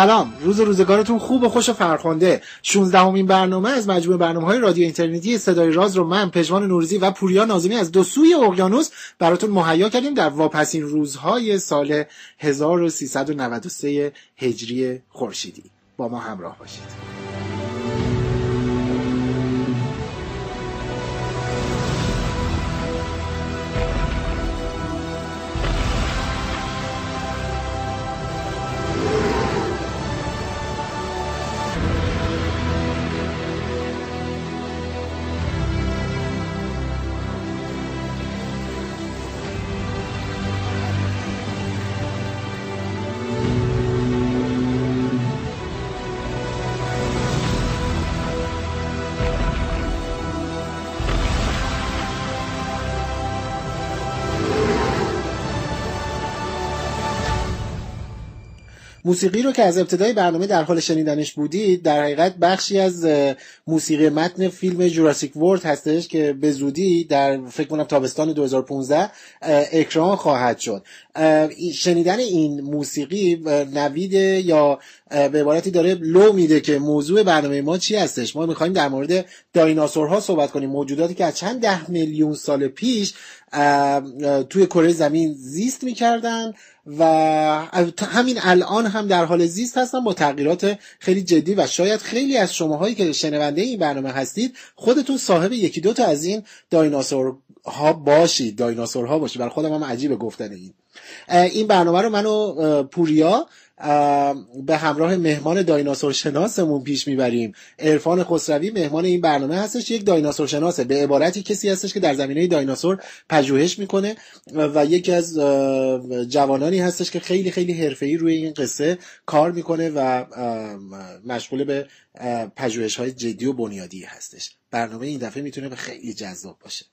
سلام. روز روزگارتون خوب و خوش و فرخنده. 16 همین برنامه از مجموعه برنامه های رادیو اینترنتی صدای راز رو من پژمان نوروزی و پوریا نازمی از دو سوی اقیانوس براتون مهیا کردیم در واپسین روزهای سال 1393 هجری خورشیدی. با ما همراه باشید. موسیقی رو که از ابتدای برنامه در حال شنیدنش بودید در حقیقت بخشی از موسیقی متن فیلم جوراسیک ورد هستش که به زودی در فکر کنم تابستان 2015 اکران خواهد شد. شنیدن این موسیقی نوید یا به عبارتی داره لو میده که موضوع برنامه ما چی هستش؟ ما می‌خوایم در مورد دایناسورها صحبت کنیم. موجوداتی که از چند ده میلیون سال پیش توی کره زمین زیست می‌کردن و همین الان هم در حال زیست هستن با تغییرات خیلی جدی و شاید خیلی از شماهایی که شنونده این برنامه هستید خودتون صاحب یکی دو تا از این دایناسور ها باشید دایناسور ها باشید. برای خودم هم عجیبه گفتن این. این برنامه رو منو پوریا به همراه مهمان دایناسور شناسمون پیش می‌بریم. عرفان خسروی مهمان این برنامه هستش یک دایناسور شناسه به عبارتی کسی هستش که در زمینه دایناسور پژوهش می‌کنه و یکی از جوانانی هستش که خیلی خیلی حرفه‌ای روی این قصه کار می‌کنه و مشغول به پژوهش های جدی و بنیادی هستش. برنامه این دفعه می‌تونه به خیلی جذاب باشه.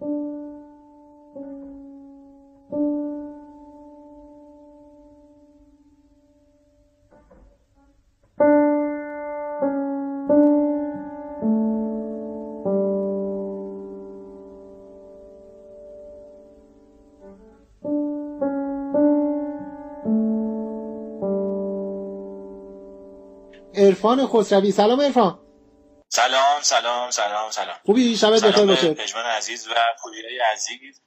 عرفان خسروی. سلام عرفان. سلام سلام سلام سلام. خوبی؟ شبت بخیر باشه پژمان عزیز و پولیای عزیز.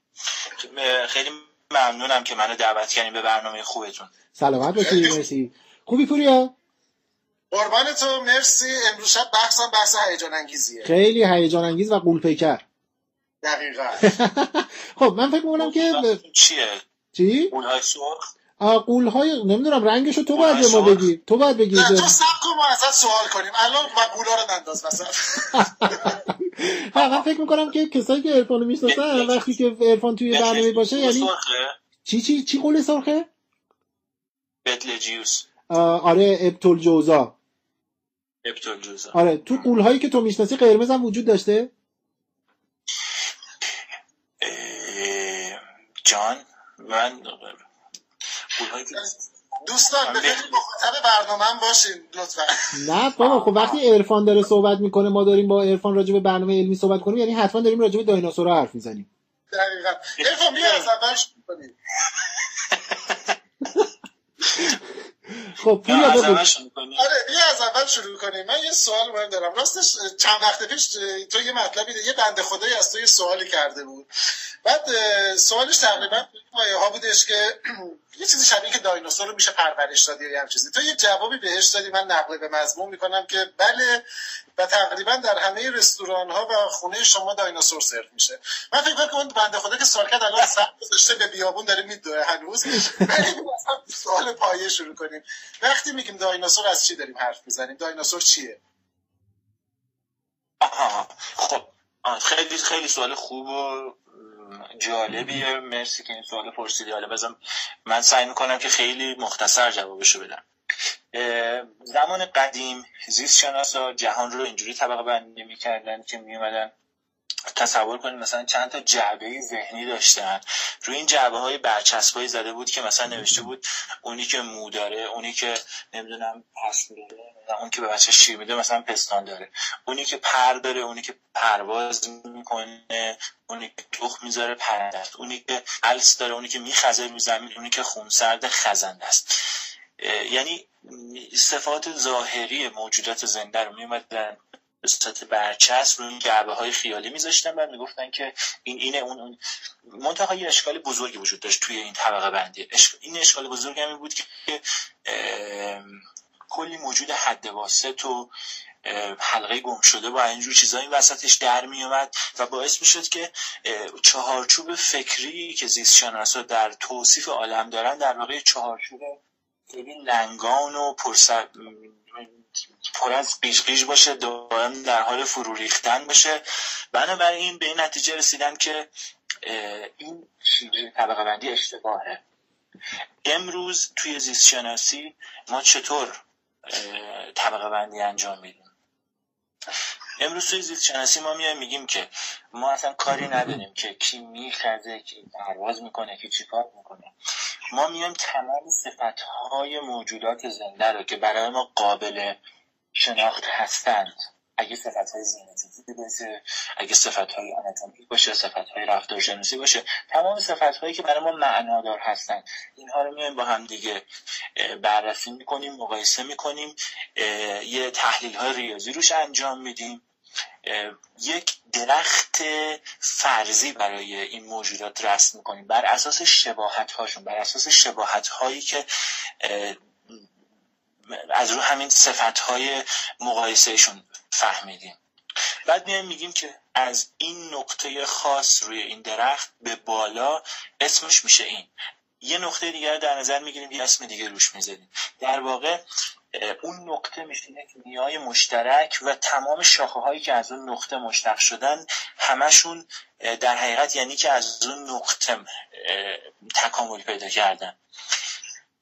خیلی ممنونم که منو دعوت کردین به برنامه خوبتون. سلامت باشی مرسی. خوبی پوریا؟ قربان تو مرسی. امروز شب بحثم بحث هیجان انگیزیه. خیلی هیجان انگیز و قول پیکر دقیقا. خب من فکر می‌کنم که چیه؟ چی؟ قولهای سرخ؟ قول های نمی‌دونم رنگشو تو باید به ما بگی. تو باید بگی نه تو سب کن ما ازت سوال کنیم. الان و قولا رو ننداز مثلا. من فکر می‌کنم که کسایی که ارفانو می‌شناسن وقتی که ارفان توی برنامه باشه یعنی چی چی چی قول سرخه؟ بتلجیوس آره ابتول جوزا ابتول جوزا آره تو قول هایی که تو می‌شناسی قرمز هم وجود داشته؟ جان من دوستان به فکر مخاطب برنامه هم باشین لطفا. نه بابا خب وقتی عرفان داره صحبت می‌کنه ما داریم با عرفان راجع به برنامه علمی صحبت کنیم یعنی حتما داریم راجع به دایناسورها حرف می‌زنیم. دقیقاً. عرفان بیا از اول شروع کنیم خب پوریا بگو. آره بیا از اول شروع کنیم. من یه سوال مهم دارم. راستش چند وقت پیش تو یه مطلبی یه بنده خدایی از تو یه سوالی کرده بود. بعد سوالش تقریبا ها بودش که یه چیزی شبیه که دایناسور رو میشه پرورش دادی یا هم چیزی. تو یه جوابی بهش دادی. من نقل به مضمون می‌کنم که بله و تقریبا در همه رستوران ها و خونه شما دایناسور سرو میشه. من فکر کنم اون بنده خدا که سوال کرد الان سر گذاشته به بیابون داره میدوه هنوز. سوال پایه شروع کنیم. وقتی میگیم دایناسور از چی داریم حرف می‌زنیم؟ دایناسور چیه؟ آها. خب خیلی خیلی سوال خوب و جالبیه. مرسی که این سوال پرسیدی. حالا بزن من سعی می‌کنم که خیلی مختصر جوابشو بدم. زمان قدیم زیست شناسا جهان رو اینجوری طبقه بندی می‌کردن که میومدن تصور کنید مثلا چند تا جعبه ذهنی داشتن. روی این جعبه های برچسبایی زده بود که مثلا نوشته بود اونی که مو داره اونی که نمی‌دونم پس داره اون که به بچه شیر میده مثلا پستان داره. اونی که پر داره اونی که پرواز می‌کنه اونی که تخم می‌ذاره پرنده اونی که الس داره اونی که میخزه رو زمین اونی که خونسرد خزنده است. یعنی صفات ظاهری موجودات زنده رو میومدن به صورت برچسب روی جعبه های خیالی میذاشتن و می‌گفتن که این اینه اون اون. منتها یه اشکال بزرگی وجود داشت توی این طبقه بندی. این اشکال بزرگی همین بود که کلی موجود حد واسط و حلقه گم شده با اینجور چیزایی وسطش در می اومد و باعث می شد که چهارچوب فکری که زیست شناسا در توصیف عالم دارن در واقع چهارچوب خیلی لنگان و پرسر پر از قیش باشه دائم در حال فرو ریختن باشه. بنابراین به این نتیجه رسیدن که این طبقه بندی اشتباهه. امروز توی زیست شناسی ما چطور طبقه بندی انجام میدیم؟ امروز توی زیست شناسی ما میایم میگیم که ما اصلا کاری نداریم که کی میخزه کی پرواز می‌کنه کی چیکار می‌کنه. ما میایم تمام صفت های موجودات زنده رو که برای ما قابل شناخت هستند. اگه صفت های ژنتیکی باشه اگه صفت های آناتومیک باشه صفت های رفتارشناسی باشه تمام صفت هایی که برای ما معنادار هستند. اینها رو میایم با هم دیگه بررسی می‌کنیم مقایسه می‌کنیم یه تحلیل های ریاضی روش انجام میدیم. یک درخت فرضی برای این موجودات رسم می‌کنیم. بر اساس شباهت هاشون بر اساس شباهت هایی که از رو همین صفت های مقایسهشون فهمیدیم. بعد میایم میگیم که از این نقطه خاص روی این درخت به بالا اسمش میشه این. یه نقطه دیگر در نظر می‌گیریم یه اسم دیگه روش می‌ذاریم. در واقع اون نقطه میشه یک نیای مشترک و تمام شاخه هایی که از اون نقطه مشتق شدن همشون در حقیقت یعنی که از اون نقطه تکامل پیدا کردن.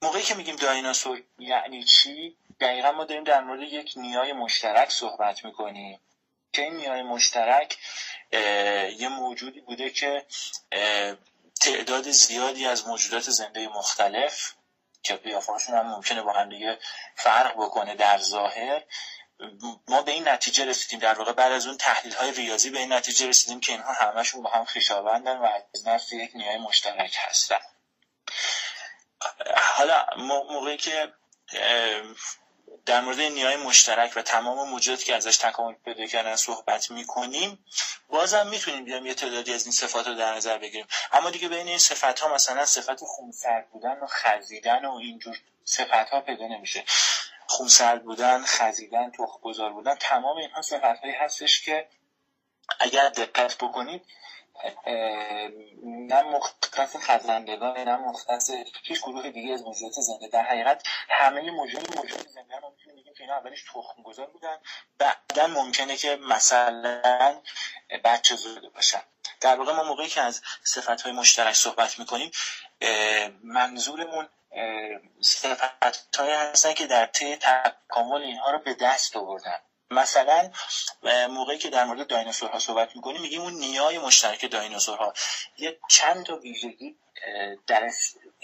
موقعی که میگیم دایناسور یعنی چی؟ دقیقا ما داریم در مورد یک نیای مشترک صحبت می‌کنیم. که این نیای مشترک یه موجودی بوده که تعداد زیادی از موجودات زنده مختلف که قیافهاشون هم ممکنه با هم دیگه فرق بکنه در ظاهر. ما به این نتیجه رسیدیم. در واقع بعد از اون تحلیل های ریاضی به این نتیجه رسیدیم که اینها همشون با هم خویشاوندن و از نفس یک نیای مشترک هستن. حالا موقعی که در مورد نیای مشترک و تمام موجوداتی که ازش تکامل پیدا کردن صحبت می‌کنیم بازم می‌تونیم بیام یه تعدادی از این صفات رو در نظر بگیریم. اما دیگه بین این صفات ها مثلا صفت خونسرد بودن و خزیدن و اینجور صفت ها پیدا نمیشه. خونسرد بودن خزیدن تخم گذار بودن تمام اینها صفت هستش که اگر دقت بکنید نه مختص خزندگان نه مختص هیچ گروه دیگه از موجودات زنده. در حقیقت همه موجود موجود زنده هم می‌تونیم بگیم که اینا اولش تخم گذار بودن. بعدا ممکنه که مثلا بچه زاده باشن. در واقع ما موقعی که از صفت های مشترک صحبت می‌کنیم منظورمون صفت هستن که در طی تکامل اینها رو به دست آوردن. مثلا موقعی که در مورد دایناسورها صحبت می‌کنیم میگیم اون نیای مشترک دایناسورها. یه چند تا ویژگی درش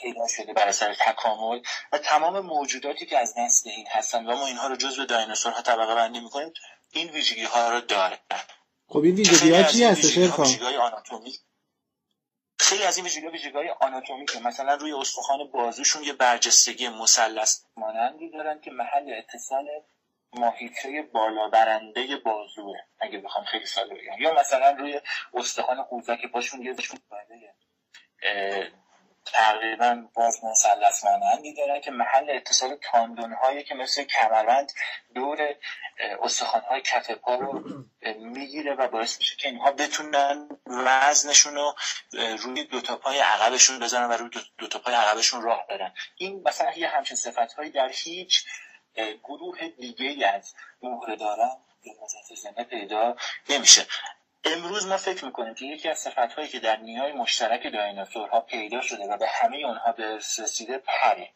پیدا شده بر اثر تکامل و تمام موجوداتی که از نسل این هستن و ما اینها رو جزو دایناسورها طبقه بندی می‌کنیم این ویژگی ها رو داره. خب این ویژگی ها چی هستش آناتومی. خیلی از این ویژگی ویژگی های آناتومیکه. مثلا روی استخوان بازوشون یه برجستگی مثلث مانندی دارن که محل اتصال ماهیچه بالا برنده بازوه اگه بخوام خیلی ساده بگم. یا مثلا روی استخوان قوزک پاشون یه تقریبا باز مثلث مانندی دارن که محل اتصال تاندون هایی که مثل کمربند دور استخوان های کف پا رو می‌گیره و باعث میشه که اینها بتونن وزنشون رو روی دو تا پای عقبشون بزنن و روی دو تا پای عقبشون راه برن. این مثلا یه همچین صفت هایی در هیچ گروه دیگه از مهره دارن زنده پیدا نمیشه. امروز ما فکر می‌کنیم که یکی از صفت هایی که در نیای مشترک دایناسورها پیدا شده و به همه اونها به رسیده پره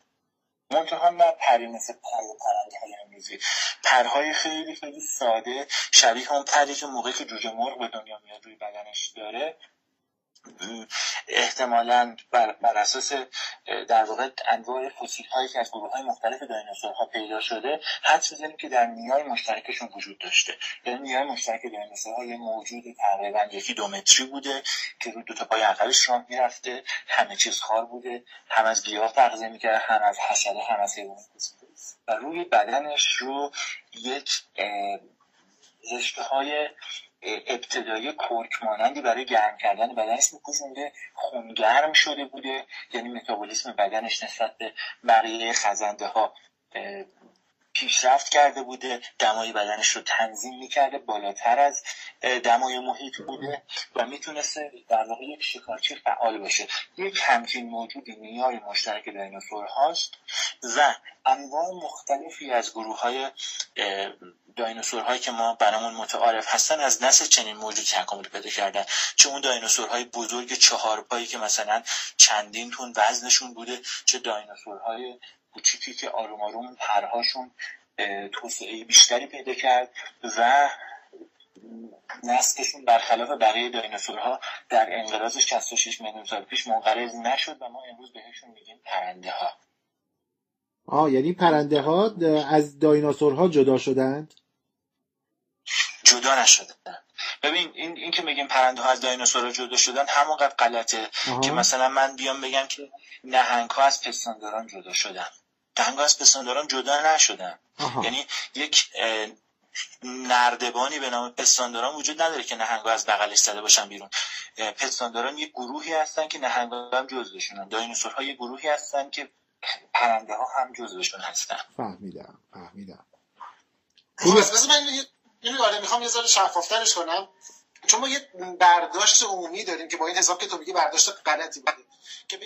منتها نه پری مثل پر پرنده های میزی پرهای خیلی خیلی ساده. شبیه اون پری که موقعی که جوجه مرغ به دنیا میاد روی بدنش داره. احتمالا بر, بر اساس در واقع انواع فسیل هایی که از گروه های مختلف دایناسورها پیدا شده حدس بزنیم که در نیای مشترکشون وجود داشته. یعنی نیای مشترک دایناسورها یه موجود تقریبا یکی دو متری بوده که روی دو تا پای عقبش راه می‌رفته. همه چیز خار بوده. هم از گیاه تغذیه می‌کرده هم از حشره هم از حیوانات و روی بدنش رو یک رشته های ابتدایی کرک مانندی برای گرم کردن بدنش میپوشونده خونگرم شده بوده یعنی متابولیسم بدنش نسبت به بقیه خزنده ها پیشرفت کرده بوده دمای بدنش رو تنظیم می‌کرده بالاتر از دمای محیط بوده و می‌تونسته در واقع یک شکارچی فعال باشه. یک همچین موجودی نیای مشترک دایناسور هاست و انواع مختلفی از گروه های دایناسورهایی که ما برامون متعارف هستن از نسل چنین موجودی تکامل پیدا کردن. چه اون دایناسورهای بزرگ چهار پایی که مثلا چندین تون وزنشون بوده چه دایناسورهای کوچیکی که آروم آروم پرهاشون توسعه بیشتری پیدا کرد و نسلشون برخلاف بقیه دایناسورها در انقراض 66 میلیون سال پیش منقرض نشد و ما امروز بهشون میگیم پرنده ها آه یعنی پرنده ها از دایناسورها جدا شدند؟ جدا نشدن ببین این, این که میگیم پرنده ها از دایناسورها جدا شدن همونقدر غلطه که مثلا من بیام بگم که نهنگ ها از پستانداران جدا شدن. نهنگ از پستانداران جدا نشدن. یعنی یک نردبانی به نام پستانداران وجود نداره که نهنگا از بغلش زده باشن بیرون. پستانداران یک گروهی هستن که نهنگا هم جزوشونن دایناسورها یک گروهی هستن که پرنده ها هم جزوشون هستن. فهمیدم فهمیدم. خب بس من اینو آره می‌خوام یه ذره شفافترش کنم. چون ما یه برداشت عمومی داریم که با این حساب که تو میگی برداشت غلطی بوده. که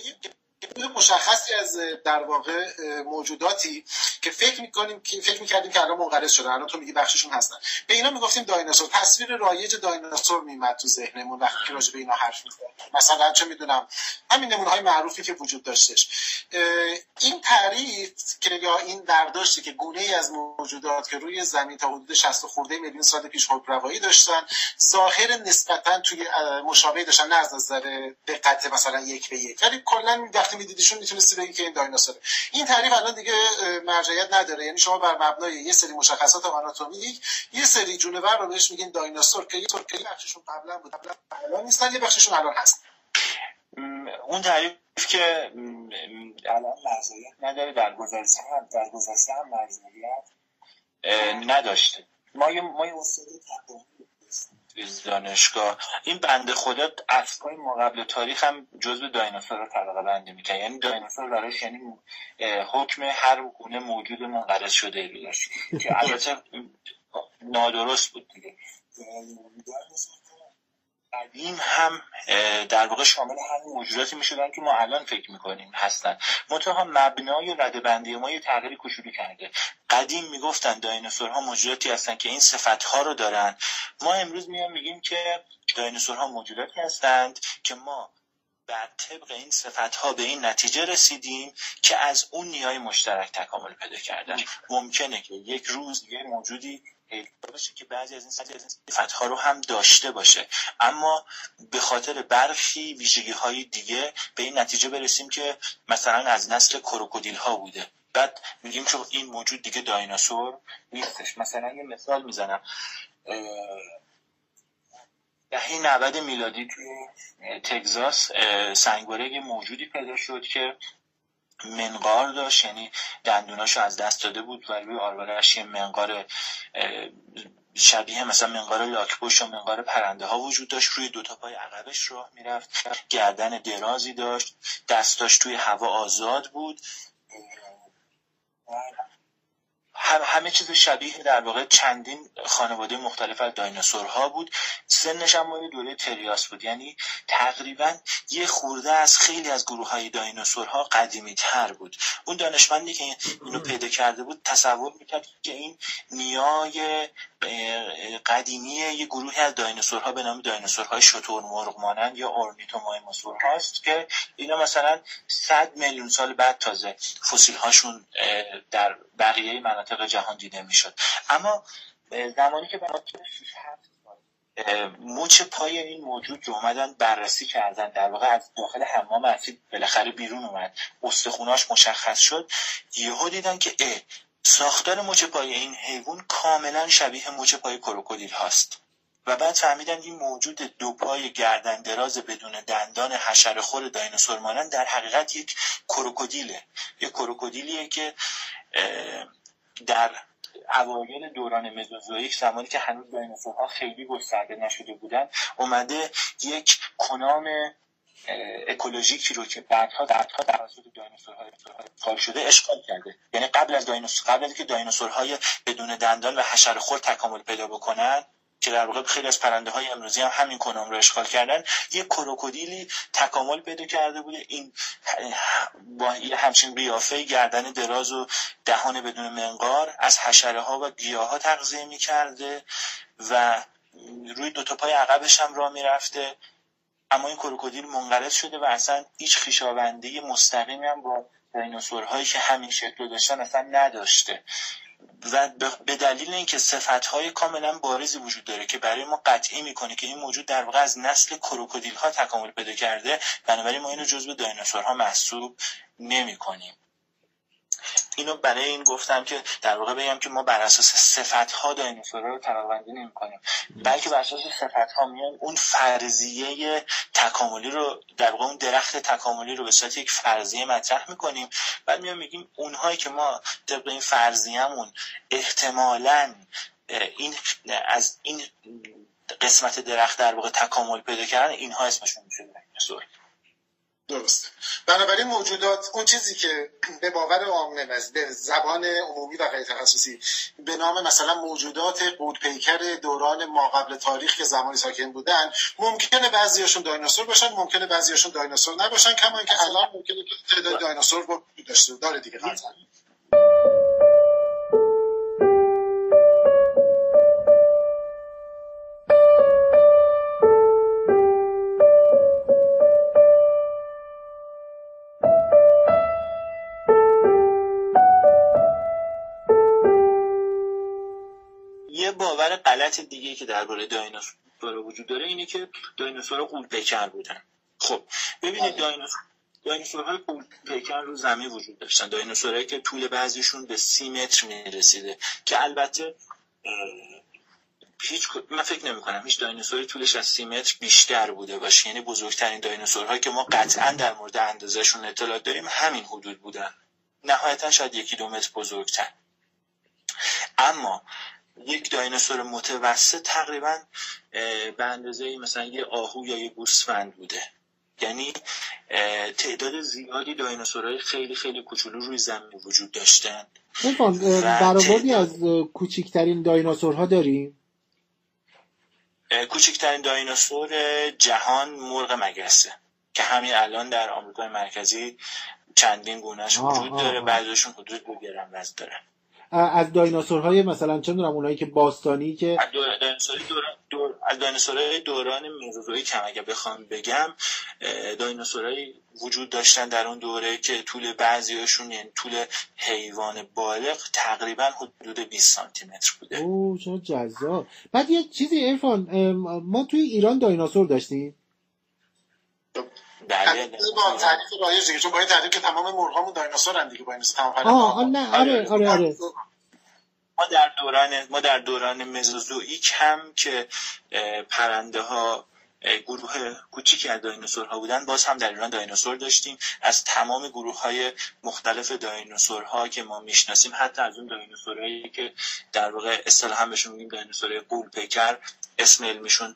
مشخصی از در واقع موجوداتی که فکر می‌کنیم که فکر می‌کردیم که الان منقرض شدن. الان تو میگی بخششون هستن. به اینا می‌گفتیم دایناسور. تصویر رایج دایناسور میمد تو ذهنمون وقتی که راجع به اینا حرف می‌زنیم. مثلا چه می‌دونم همین نمونه های معروفی که وجود داشتش. این تعریف که یا این برداشتی که گونه ای از موجودات که روی زمین تا حدود 60 خورده میلیون سال پیش روایی داشتن ظاهر نسبتا توی مشابه داشتن نه از نظر دقت مثلا یک به یک. ولی کلا وقتی میدیدیشون می‌تونستی بگی که این دایناسوره. این تعریف الان دیگه مرجعیت نداره. یعنی شما بر مبنای یه سری مشخصات آناتومیک یه سری جونور رو بهش میگین دایناسور که یه بخششون قبلا بود الان نیستن یه بخششون الان هست. اون تعریف که الان مرزیت نداره در گذشته هم در گذشته هم مرزیت نداشته. ما یه ما یه دانشگاه. این بنده خدا افکای ما قبل تاریخ هم جزو دایناسور طبقه بندی می‌کنه یعنی دایناسور براش یعنی حکم هر گونه موجود منقرض شده داشت. که البته نادرست بود دیگه. قدیم هم در واقع شامل همین موجوداتی می‌شدن که ما الان فکر می‌کنیم هستن. منتها مبنای رده بندی ما یه تغییری کوچولو کرده. قدیم می‌گفتن دایناسورها موجوداتی هستن که این صفت ها رو دارن. ما امروز میام میگیم که دایناسورها موجوداتی هستند که ما بر طبق این صفت ها به این نتیجه رسیدیم که از اون نیای مشترک تکامل پیدا کردن. ممکنه که یک روز یه موجودی باشه که بعضی از این صفت ها رو هم داشته باشه. اما به خاطر برخی ویژگی های دیگه به این نتیجه برسیم که مثلا از نسل کروکودیل ها بوده. بعد میگیم که این موجود دیگه دایناسور نیستش. مثلا یه مثال می‌زنم. دهه 90 میلادی توی تگزاس سنگواره موجودی پیدا شد که منقار داشت یعنی دندوناشو از دست داده بود و روی آروارش یه منقار شبیه مثلا منقار لاکپشت و منقار پرنده ها وجود داشت. روی دوتا پای عقبش راه می‌رفت. گردن درازی داشت. دستاش توی هوا آزاد بود. همه چیز شبیه در واقع چندین خانواده مختلف از دایناسورها بود. سنش هم مال دوره تریاس بود. یعنی تقریبا یه خورده از خیلی از گروه های دایناسورها قدیمی تر بود. اون دانشمندی که اینو پیدا کرده بود تصور می‌کرد که این نیای قدیمی یه گروهی از دایناسورها به نام دایناسورهای شتور مرغ مانند یا اورنیتومایموسور هاست که اینا مثلا 100 میلیون سال بعد تازه فسیل هاشون در بقیه مناطق جهان دیده می‌شد. اما زمانی که موچ پای این موجود رو اومدن بررسی کردن در واقع از داخل حمام اصلی بالاخره بیرون اومد. استخوناش مشخص شد. یهو دیدن که اه ساختار مچ پای این حیوان کاملا شبیه مچ پای کروکودیل هاست. و بعد فهمیدن این موجود دو پای گردن دراز بدون دندان حشره خور دایناسور مانند در حقیقت یک کروکودیله. یک کروکودیلیه که در اوایل دوران مزوزویک زمانی که هنوز دایناسورها خیلی گسترده نشده بودن اومده یک کنام اکولوژیکی رو که بعدها بعدها توسط دایناسورهای اشغال شده اشغال کرده. یعنی قبل از دایناسور قبل از که دایناسورهای بدون دندان و حشره خور تکامل پیدا بکنن که در واقع خیلی از پرنده های امروزی هم همین کنام رو اشغال کردن یه کروکودیلی تکامل پیدا کرده بوده. این با یه همچین قیافه گردن دراز و دهان بدون منقار از حشره ها و گیاه ها تغذیه می‌کرده و روی دو تا پای عقبش هم راه می‌رفته. اما این کروکودیل منقرض شده و اصلا هیچ خیشاوندی مستقیمی هم با دایناسورهایی که همین شکل داشتن اصلا نداشته. و به دلیل اینکه های کاملا بارزی وجود داره که برای ما قطعی می‌کنه که این موجود در واقع از نسل کروکودیل ها تکامل پیدا کرده بنابراین ما اینو جزو دایناسورها محسوب نمی کنیم اینو برای این گفتم که در واقع بگم که ما بر اساس صفت ها دایناسورها رو طبقه بندی نمی کنیم بلکه بر اساس صفت ها میایم اون فرضیه تکاملی رو در واقع اون درخت تکاملی رو به صورت یک فرضیه مطرح می‌کنیم. بعد میایم میگیم اونهایی که ما طبق این فرضیه‌مون احتمالاً این از این قسمت درخت در واقع تکامل پیدا کردن اینها اسمشون میشه دایناسور درسته. بنابراین موجودات اون چیزی که به باور عامه به زبان عمومی و غیر تخصصی به نام مثلا موجودات قودپیکر دوران ما قبل تاریخ که زمانی ساکن بودن ممکنه بعضیاشون دایناسور باشن ممکنه بعضیاشون دایناسور نباشن کما اینکه الان ممکنه تعداد دایناسور داشته داره دیگه قطعا. علت دیگه که درباره دایناسور وجود داره اینه که دایناسورها قول پیکر بودن. خب ببینید بله. دایناسور دایناسورهای قول پیکر رو زمین وجود داشتن. دایناسورهایی که طول بعضیشون به سی متر می‌رسیده که البته هیچ من فکر نمی کنم هیچ دایناسوری طولش از سی متر بیشتر بوده باشه. یعنی بزرگترین دایناسورهایی که ما قطعا در مورد اندازهشون اطلاع داریم همین حدود بودن. نهایتا شاید یکی دو متر بزرگتر. اما یک دایناسور متوسط تقریبا به اندازه مثلا یه آهو یا یه گوسفند بوده. یعنی تعداد زیادی دایناسورهای خیلی خیلی کوچولو روی زمین وجود داشتن. برآوردی از کوچکترین دایناسورها داریم؟ کوچکترین دایناسور جهان مرغ مگسه که همین الان در آمریکای مرکزی چندین گونهش وجود داره بعضیشون حدود دو گرم وزن دارن از دایناسورهای مثلا چه می‌دونم اونایی که باستانی که از دایناسورهای دوران مزوزویی کم اگه بخوام بگم دایناسورهایی وجود داشتن در اون دوره که طول بعضیاشون یعنی طول حیوان بالغ تقریبا حدود 20 سانتی متر بوده. اوه چه جذاب. بعد یه چیزی ارفان ما توی ایران دایناسور داشتیم؟ با تعریف رایج دیگه چون با این تعریف که تمام مرغامون دایناسورن دیگه با این تمام آه نه. آره آره آره. ما در دوران ما در دوران مزوزوئیک هم که پرنده ها گروه کوچیکی از دایناسورها بودن باز هم در ایران دایناسور داشتیم. از تمام گروه های مختلف دایناسورها که ما می‌شناسیم حتی از اون دایناسورهایی که در واقع اصطلاحا بهشون میگیم دایناسورهای قول پیکر اسم علمیشون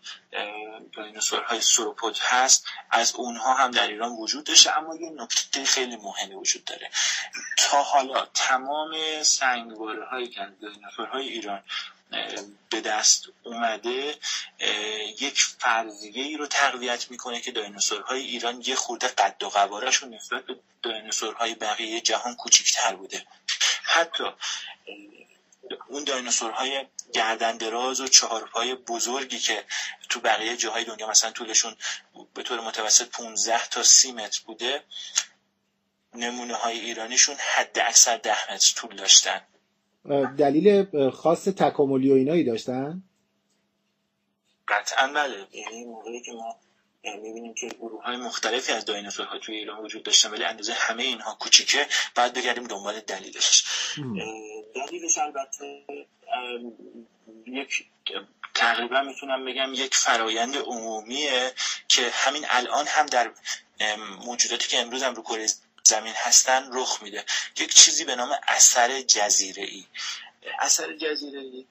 دایناسورهای سروپود هست. از اونها هم در ایران وجود داشته اما یه نکته خیلی مهمی وجود داره. تا حالا تمام سنگواره هایی که دایناسورهای ایران به دست اومده یک فرضیه ای رو تقویت می‌کنه که دایناسورهای ایران یه خورده قد و قوارشون نسبت به دایناسورهای بقیه جهان کوچکتر بوده. حتی اون دایناسورهای گردن دراز و چهارپای بزرگی که تو بقیه جاهای دنیا مثلا طولشون به طور متوسط 15 تا 30 متر بوده نمونه های ایرانیشون حد اکثر 10 متر طول داشتن. دلیل خاص تکاملی و اینایی داشتن؟ قطعا بله. یعنی موقعی که ما می‌بینیم که گروه های مختلفی از دایناسورها توی ایران وجود داشتن ولی اندازه همه اینها کوچیکه. بعد بگردیم دنبال دلیلش. دلیلش البته یک تقریبا می‌تونم بگم یک فرایند عمومیه که همین الان هم در موجوداتی که امروز هم رو کره زمین هستن رخ میده. یک چیزی به نام اثر جزیره ای اثر جزیره ای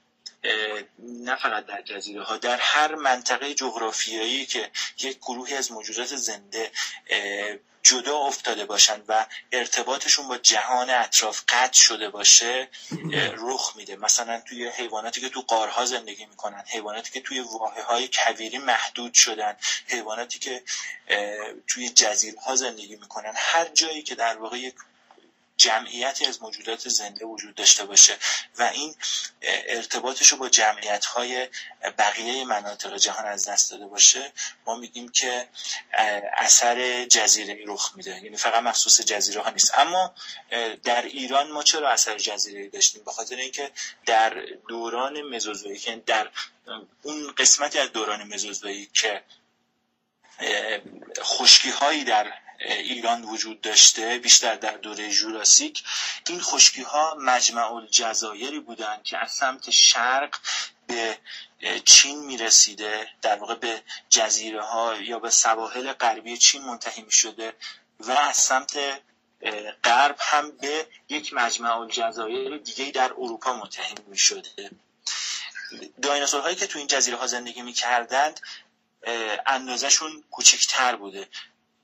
نه فقط در جزیره ها در هر منطقه جغرافیایی که یک گروهی از موجودات زنده جدا افتاده باشند و ارتباطشون با جهان اطراف قطع شده باشه رخ میده. مثلا توی حیواناتی که تو قارها زندگی می‌کنن حیواناتی که توی واحه های کویری محدود شدن حیواناتی که توی جزیره ها زندگی می‌کنن هر جایی که در واقع یک جمعیتی از موجودات زنده وجود داشته باشه و این ارتباطش رو با جمعیت های بقیه مناطق جهان از دست داده باشه ما میگیم که اثر جزیره رخ میده. یعنی فقط مخصوص جزیره ها نیست. اما در ایران ما چرا اثر جزیره داشتیم؟ به خاطر اینکه در دوران مزوزویی یعنی در اون قسمتی از دوران مزوزویی که خشکی هایی در ایران وجود داشته بیشتر در دوره جوراسیک. این خشکی ها مجمع الجزایری بودند که از سمت شرق به چین می‌رسیده در واقع به جزیره ها یا به سواحل غربی چین منتهی می شده و از سمت غرب هم به یک مجمع الجزایر دیگه در اروپا منتهی می شده دایناسورهایی که تو این جزیره ها زندگی می کردند اندازشون کوچکتر بوده.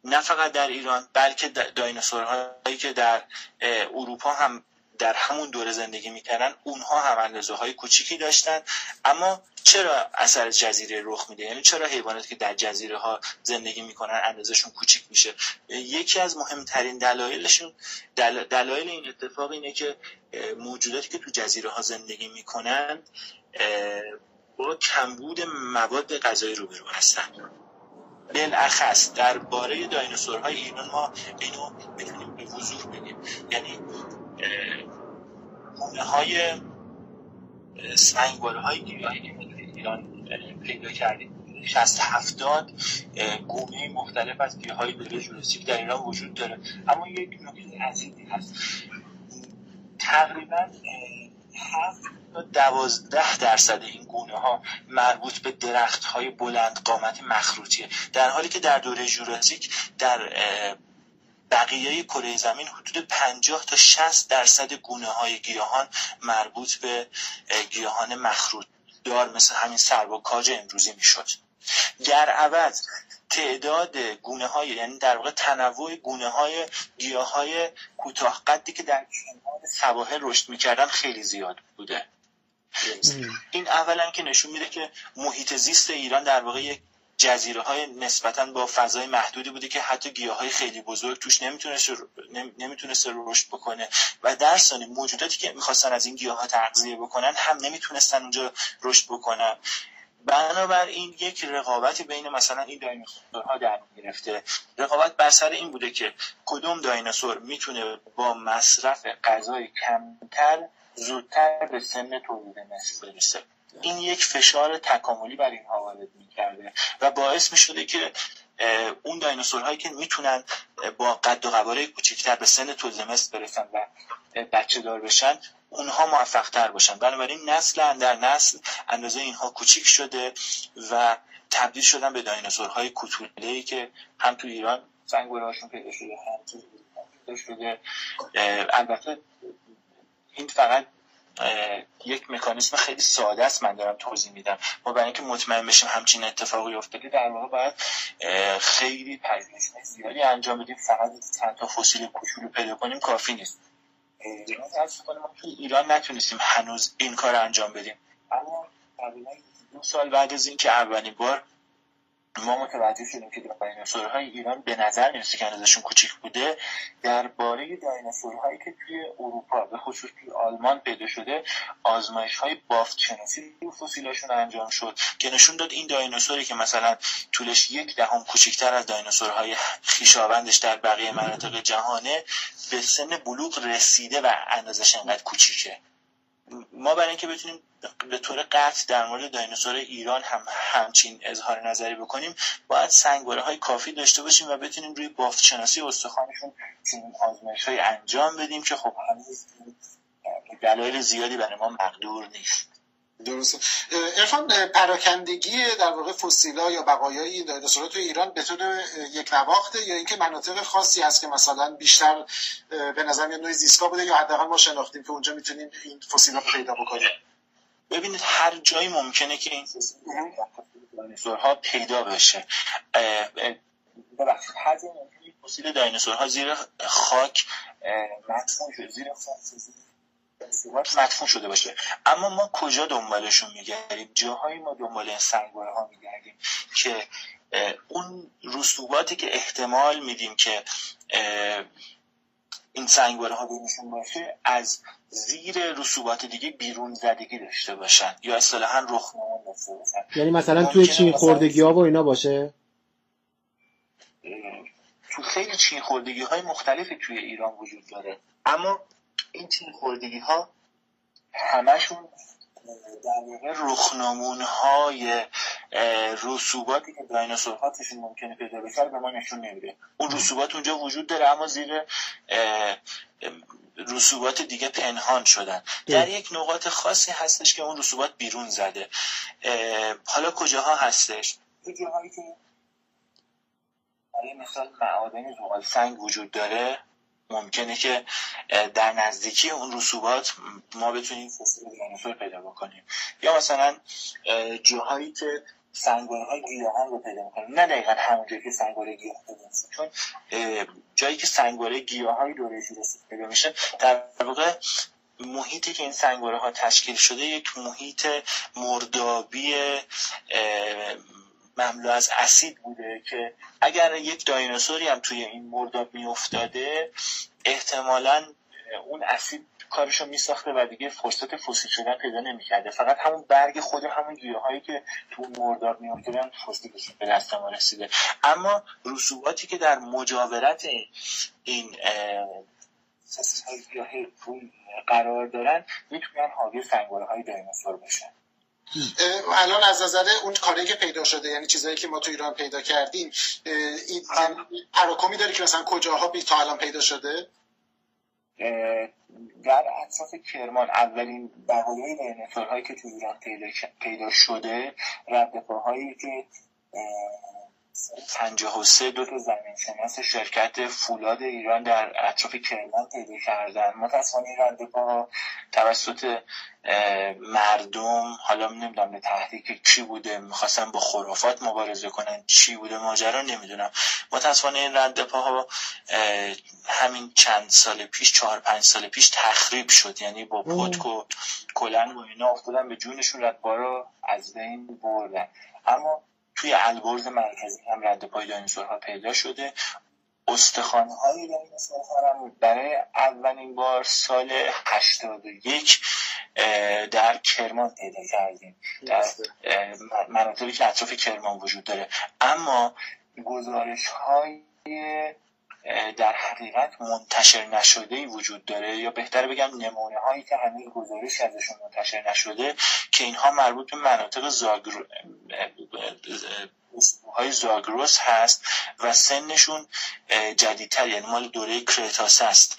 نه فقط در ایران بلکه دایناسورهایی که در اروپا هم در همون دوره زندگی می‌کردن اونها هم اندازه های کوچیکی داشتن. اما چرا اثر جزیره رخ میده؟ یعنی چرا حیواناتی که در جزیره ها زندگی می‌کنن اندازشون کوچیک میشه؟ یکی از مهمترین دلایلشون دلایل این اتفاق اینه که موجوداتی که تو جزیره ها زندگی می‌کنن با کمبود مواد غذایی روبرو هستن. بالاخص درباره دایناسورهای ایران ما اینو می‌تونیم به وضوح بگیم یعنی گونه های سنگواره های گیاهی که ایران پیدا کردیم. 60 هفتاد گونه مختلف از گیاه های دوره جورسیک در ایران وجود داره. اما یک نکته عزیزی هست. تقریبا هفت تا دوازده درصد این گونه ها مربوط به درخت های بلند قامت مخروطیه. در حالی که در دوره جوراسیک در بقیه کره زمین حدود 50 تا 60 درصد گونه های گیاهان مربوط به گیاهان مخروط دار مثل همین سرب و کاج امروزی می‌شد. در عوض تعداد گونه های یعنی در واقع تنوع گونه های گیاه های کوتاه قدی که در کنار سواحل رشد می‌کردن خیلی زیاد بوده. این اولا که نشون میده که محیط زیست ایران در واقع یک جزیره های نسبتا با فضای محدودی بوده که حتی گیاه های خیلی بزرگ توش نمی‌تونست نمی‌تونست رشد بکنه. و در ثانی موجوداتی که می‌خواستن از این گیاه ها تغذیه بکنن هم نمی‌تونستن اونجا رشد بکنن. بنابراین یک رقابتی بین مثلا این دایناسورها در گرفته. رقابت بر سر این بوده که کدوم دایناسور می‌تونه با مصرف غذای کمتر زودتر به سن تولید نسل برسه این یک فشار تکاملی بر اینها وارد می‌کرده و باعث می‌شده که اون دایناسورهایی که می‌تونن با قد و قواره کوچکتر به سن تولید مثل برسن و بچه دار بشن اونها موفق تر باشن. بنابراین نسل در نسل اندازه اینها کوچیک شده و تبدیل شدن به دایناسورهای کوتوله که هم تو ایران هاشون پیدا شده هم تو شده. البته این فقط یک مکانیزم خیلی ساده است من دارم توضیح میدم. ما برای اینکه مطمئن بشیم همچین اتفاقی افتاده در واقع باید خیلی پژوهش زیادی انجام بدیم. فقط چند تا فسیل کوچولو پیدا کنیم کافی نیست. ما تو ایران نتونستیم هنوز این کار انجام بدیم. اما دو سال بعد از اینکه اولین بار ما متوجه شدیم که دایناسورهای ایران به نظر می‌رسه که اندازشون کوچیک بوده درباره دایناسورهایی که توی اروپا به خصوص توی آلمان پیدا شده آزمایش های بافت شناسی فسیلاشون انجام شد که نشون داد این دایناسوری که مثلا طولش یک دهم کوچکتر از دایناسورهای خیشاوندش در بقیه مناطق جهانه به سن بلوغ رسیده و اندازش انقدر کوچیکه. ما برای اینکه بتونیم به طور قطع در مورد دایناسور ایران هم همچین اظهار نظری بکنیم باید سنگواره های کافی داشته باشیم و بتونیم روی بافت شناسی استخوانشون چنین آزمایش های انجام بدیم که خب هنوز دلایل زیادی برای ما مقدور نیست. درسته. ارفان پراکندگی در واقع فسیلا یا بقایای دایناسورها تو ایران به طور یک نواخته یا اینکه مناطق خاصی هست که مثلا بیشتر به نظر میاد نوع زیستگاه بوده یا حداقل ما شناختیم که اونجا می‌تونیم این فسیلا رو پیدا بکنیم. ببینید هر جایی ممکنه که این دایناسورها پیدا بشه. ببخشید هر جایی ممکنه فسیل دایناسورها زیر خاک مدفون زیر خاک. مدفون شده باشه. اما ما کجا دنبالشون میگردیم؟ جاهایی ما دنبال این سنگواره ها میگردیم که اون رسوباتی که احتمال میدیم که این سنگواره ها بینشون باشه از زیر رسوبات دیگه بیرون زدگی داشته باشن. یا اصطلاحا رخ داشته باشن. یعنی مثلا توی چین خوردگی ها و اینا باشه؟ تو خیلی چین خوردگی های مختلفی توی ایران وجود داره. اما این چین خوردگی ها همشون در واقع رخنمون های رسوباتی که دایناسورها توشون ممکنه پیدا بشه به ما نشون نمیده. اون رسوبات اونجا وجود داره اما زیر رسوبات دیگه پنهان شدن. در یک نقاط خاصی هستش که اون رسوبات بیرون زده. حالا کجاها هستش؟ جاهایی که مثال معادن زغال سنگ وجود داره. ممکنه که در نزدیکی اون رسوبات ما بتونیم فسیل دینوسور پیدا بکنیم. یا مثلا جاهایی که سنگواره های گیاهان رو پیدا می‌کنیم نه دقیقا همون جایی که سنگواره گیاه پیدا چون جایی که سنگواره گیاه های دوره پیدا میشه در واقع محیطی که این سنگواره ها تشکیل شده یک محیط مردابی مملو از اسید بوده که اگر یک دایناسوری هم توی این مرداب میافتاده احتمالا اون اسید کارشو میساخته و دیگه فرصت فسیل شدن پیدا نمی‌کرده. فقط همون برگ خود همون گیاهایی که تو مرداب میافتادن فسیلشون به دست ما رسیده. اما رسوباتی که در مجاورت این های گیاهی قرار دارن می‌تونن حاوی سنگواره های دایناسور باشن الان از نظر اون کاری که پیدا شده یعنی چیزایی که ما تو ایران پیدا کردیم این تراکمی داری که مثلا کجاها تا الان پیدا شده؟ در اطراف کرمان اولین بقایای هایی که تو ایران پیدا شده رد هایی که سه دو تا زمین شناس شرکت فولاد ایران در اطراف کرمان پیدا کردن. متاسفانه این رنده توسط مردم حالا نمی‌دونم به تحریک چی بوده می‌خواستن با خرافات مبارزه کنن چی بوده ماجرا نمی‌دونم. متاسفانه این رد ها همین چند سال پیش چهار پنج سال پیش تخریب شد. یعنی با پتک و کلن و اینا افتادن به جونشون ردپا از بین بردن. اما توی البرز مرکزی هم رد پای دایناسورها پیدا شده. استخوانه های دایناسورها هم برای اولین بار سال 81 در کرمان پیدا کردیم. در مناطقی که اطراف کرمان وجود داره. اما گزارش های در حقیقت منتشر نشده ای وجود داره یا بهتر بگم نمونه هایی که هنوز گزارش ازشون منتشر نشده که اینها مربوط به مناطق زاگرو های زاگروس هست و سنشون جدیدتر یعنی مال دوره کرتاس است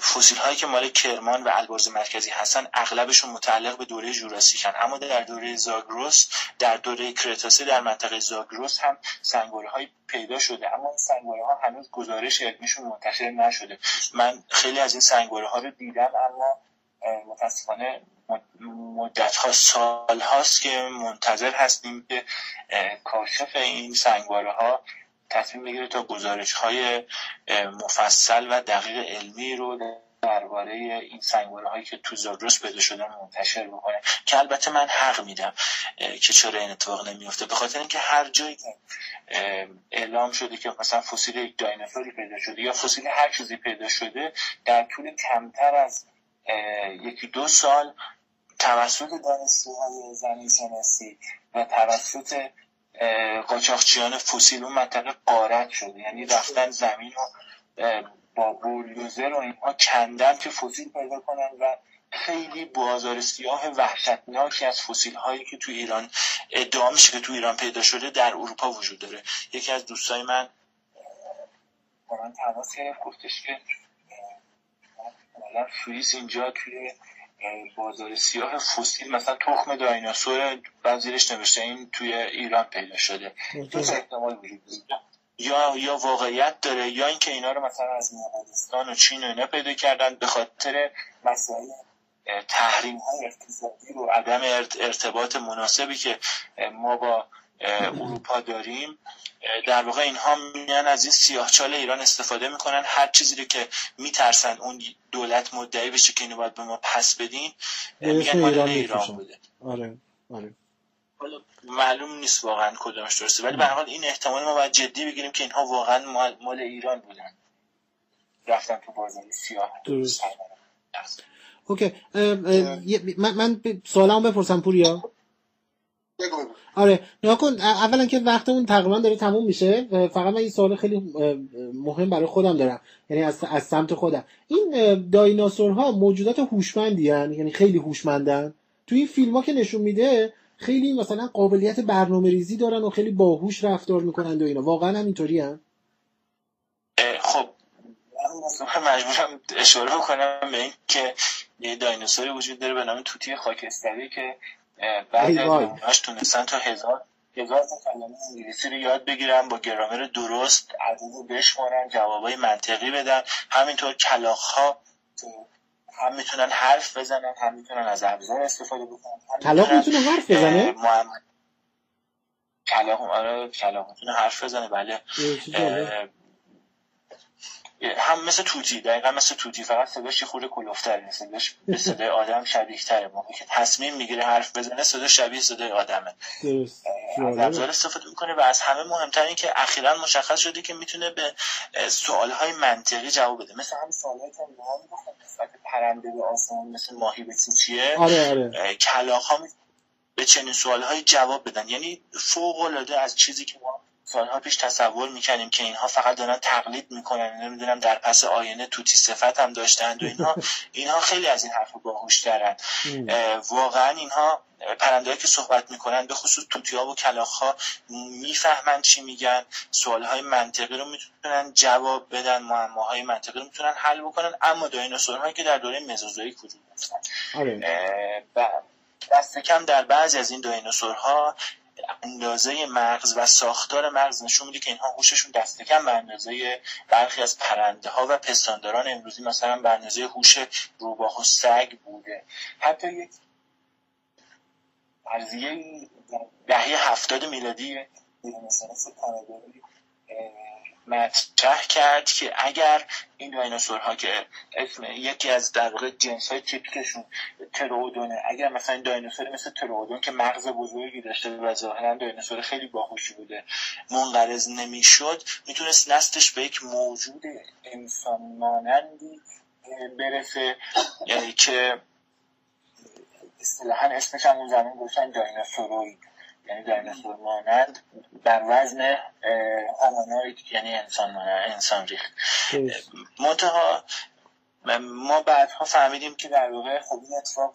فسیل هایی که مال کرمان و البرز مرکزی هستن اغلبشون متعلق به دوره جوراسیکن اما در دوره زاگروس در دوره کرتاسه در منطقه زاگروس هم سنگواره های پیدا شده. اما این سنگواره ها هنوز گزارش علمیشون منتشر نشده. من خیلی از این سنگواره ها رو دیدم اما متاسفانه مدت ها سال هاست که منتظر هستیم که کاشف این سنگواره ها تصمیم بگیره تا گزارش های مفصل و دقیق علمی رو درباره این سنگواره هایی که تو زاگرس پیدا شدن منتشر بکنه. که البته من حق میدم که چرا این اتفاق نمیفته به خاطر اینکه هر جایی که اعلام شده که مثلا فسیل یک دایناسوری پیدا شده یا فسیل هر چیزی پیدا شده در طول کمتر از یکی دو سال توسط دانشجوهای زمین شناسی و توسط قاچاقچیان فسیل اون منطقه قارت شده. یعنی رفتن زمین رو با بولدوزر و اینها کندن که فسیل پیدا کنن و خیلی بازار سیاه وحشتناکی از فسیل هایی که تو ایران ادعا میشه که تو ایران پیدا شده در اروپا وجود داره. یکی از دوستای من با من تماس گرفت گفتش که فریز اینجا توی بازار سیاه فسیل مثلا تخم دایناسور بعد نوشته این توی ایران پیدا شده. دو احتمال وجود یا یا واقعیت داره یا اینکه اینا رو مثلا از مغولستان و چین و اینا پیدا کردن به خاطر مسائل تحریم های اقتصادی و عدم ارتباط مناسبی که ما با اروپا داریم. در واقع اینها میان از این سیاهچال ایران استفاده می‌کنن. هر چیزی رو که میترسن اون دولت مدعی بشه که اینو باید به ما پس بدین میگن مال ایران بوده. آره آره. معلوم نیست واقعا کدومش درسته ولی به حال این احتمال ما باید جدی بگیریم که اینها واقعا مال, ایران بودن. رفتن تو بازار سیاه درست. اوکی من, من سوالمو بپرسم پوریا. آره نیا کن اولا که وقتمون تقریبا داره تموم میشه فقط من این سوال خیلی مهم برای خودم دارم. یعنی از, از سمت خودم. این دایناسورها موجودات هوشمندی یعنی خیلی هوشمندن؟ تو این فیلم ها که نشون میده خیلی مثلا قابلیت برنامه ریزی دارن و خیلی باهوش رفتار می‌کنن و اینا. واقعا هم اینطوری هم خب مجبورم اشاره بکنم به این که یه دایناسوری وجود داره به نام توتی خاکستری که بعد از تونستن تا هزار. هزار کلمه انگلیسی رو یاد بگیرن با گرامر درست عدد رو بشمارن جوابای منطقی بدن. همینطور کلاخ ها هم می‌تونن حرف بزنن هم می‌تونن از ابزار استفاده بکنن کلاخ می‌تونه حرف بزنه؟ کلاخ آره کلاخ می‌تونه حرف بزنه بله. هم مثل توتی دقیقا مثل توتی فقط صداش یه خورده کلوفتره صداش به صدای آدم شبیه تره موقعی که تصمیم می‌گیره حرف بزنه صدا شبیه صدای آدمه. از ابزار استفاده می‌کنه و از همه مهمتر این که اخیرا مشخص شده که می‌تونه به سوالهای منطقی جواب بده. مثل همین ما می‌گفتن نسبت پرنده به آسمان مثل ماهی به چیه؟ آره آره. کلاخ ها به چنین سوالهایی جواب بدن. یعنی فوق العاده از چیزی که ما سالها پیش تصور می‌کنیم که اینها فقط دارن تقلید می‌کنن نمی‌دونم در پس آینه توتی صفت هم داشتند و اینها اینها خیلی از این حرف باهوش دارن. واقعا اینها پرنده که صحبت می‌کنن به خصوص توتی ها و کلاخ ها می‌فهمن چی میگن سوال های منطقی رو می‌تونن جواب بدن معماهای منطقی رو می‌تونن حل بکنن اما هایی که در دوره مزوزویک وجود داشتن. آره. دست کم در بعضی از این دایناسورها اندازه مغز و ساختار مغز نشون میده که اینها هوششون دست کم به اندازه برخی از پرنده ها و پستانداران امروزی مثلا به اندازه هوش روباه و سگ بوده. حتی یک فرضیه دهه هفتاد میلادی مطرح کرد که اگر این دایناسورها که اسم یکی از در واقع جنس های تیپیکشون ترودونه اگر مثلا این دایناسور مثل ترودون که مغز بزرگی داشته و ظاهرا دایناسور خیلی باهوشی بوده منقرض نمی‌شد می‌تونست نستش به یک موجود انسان مانندی برسه یعنی که اصطلاحا اسمش هم اون زمان گفتن دایناسوروید یعنی دایناسور مانند بر وزن هومانوید یعنی انسان مانند انسان ریخت. منتها ما بعدها فهمیدیم که در واقع خب این اتفاق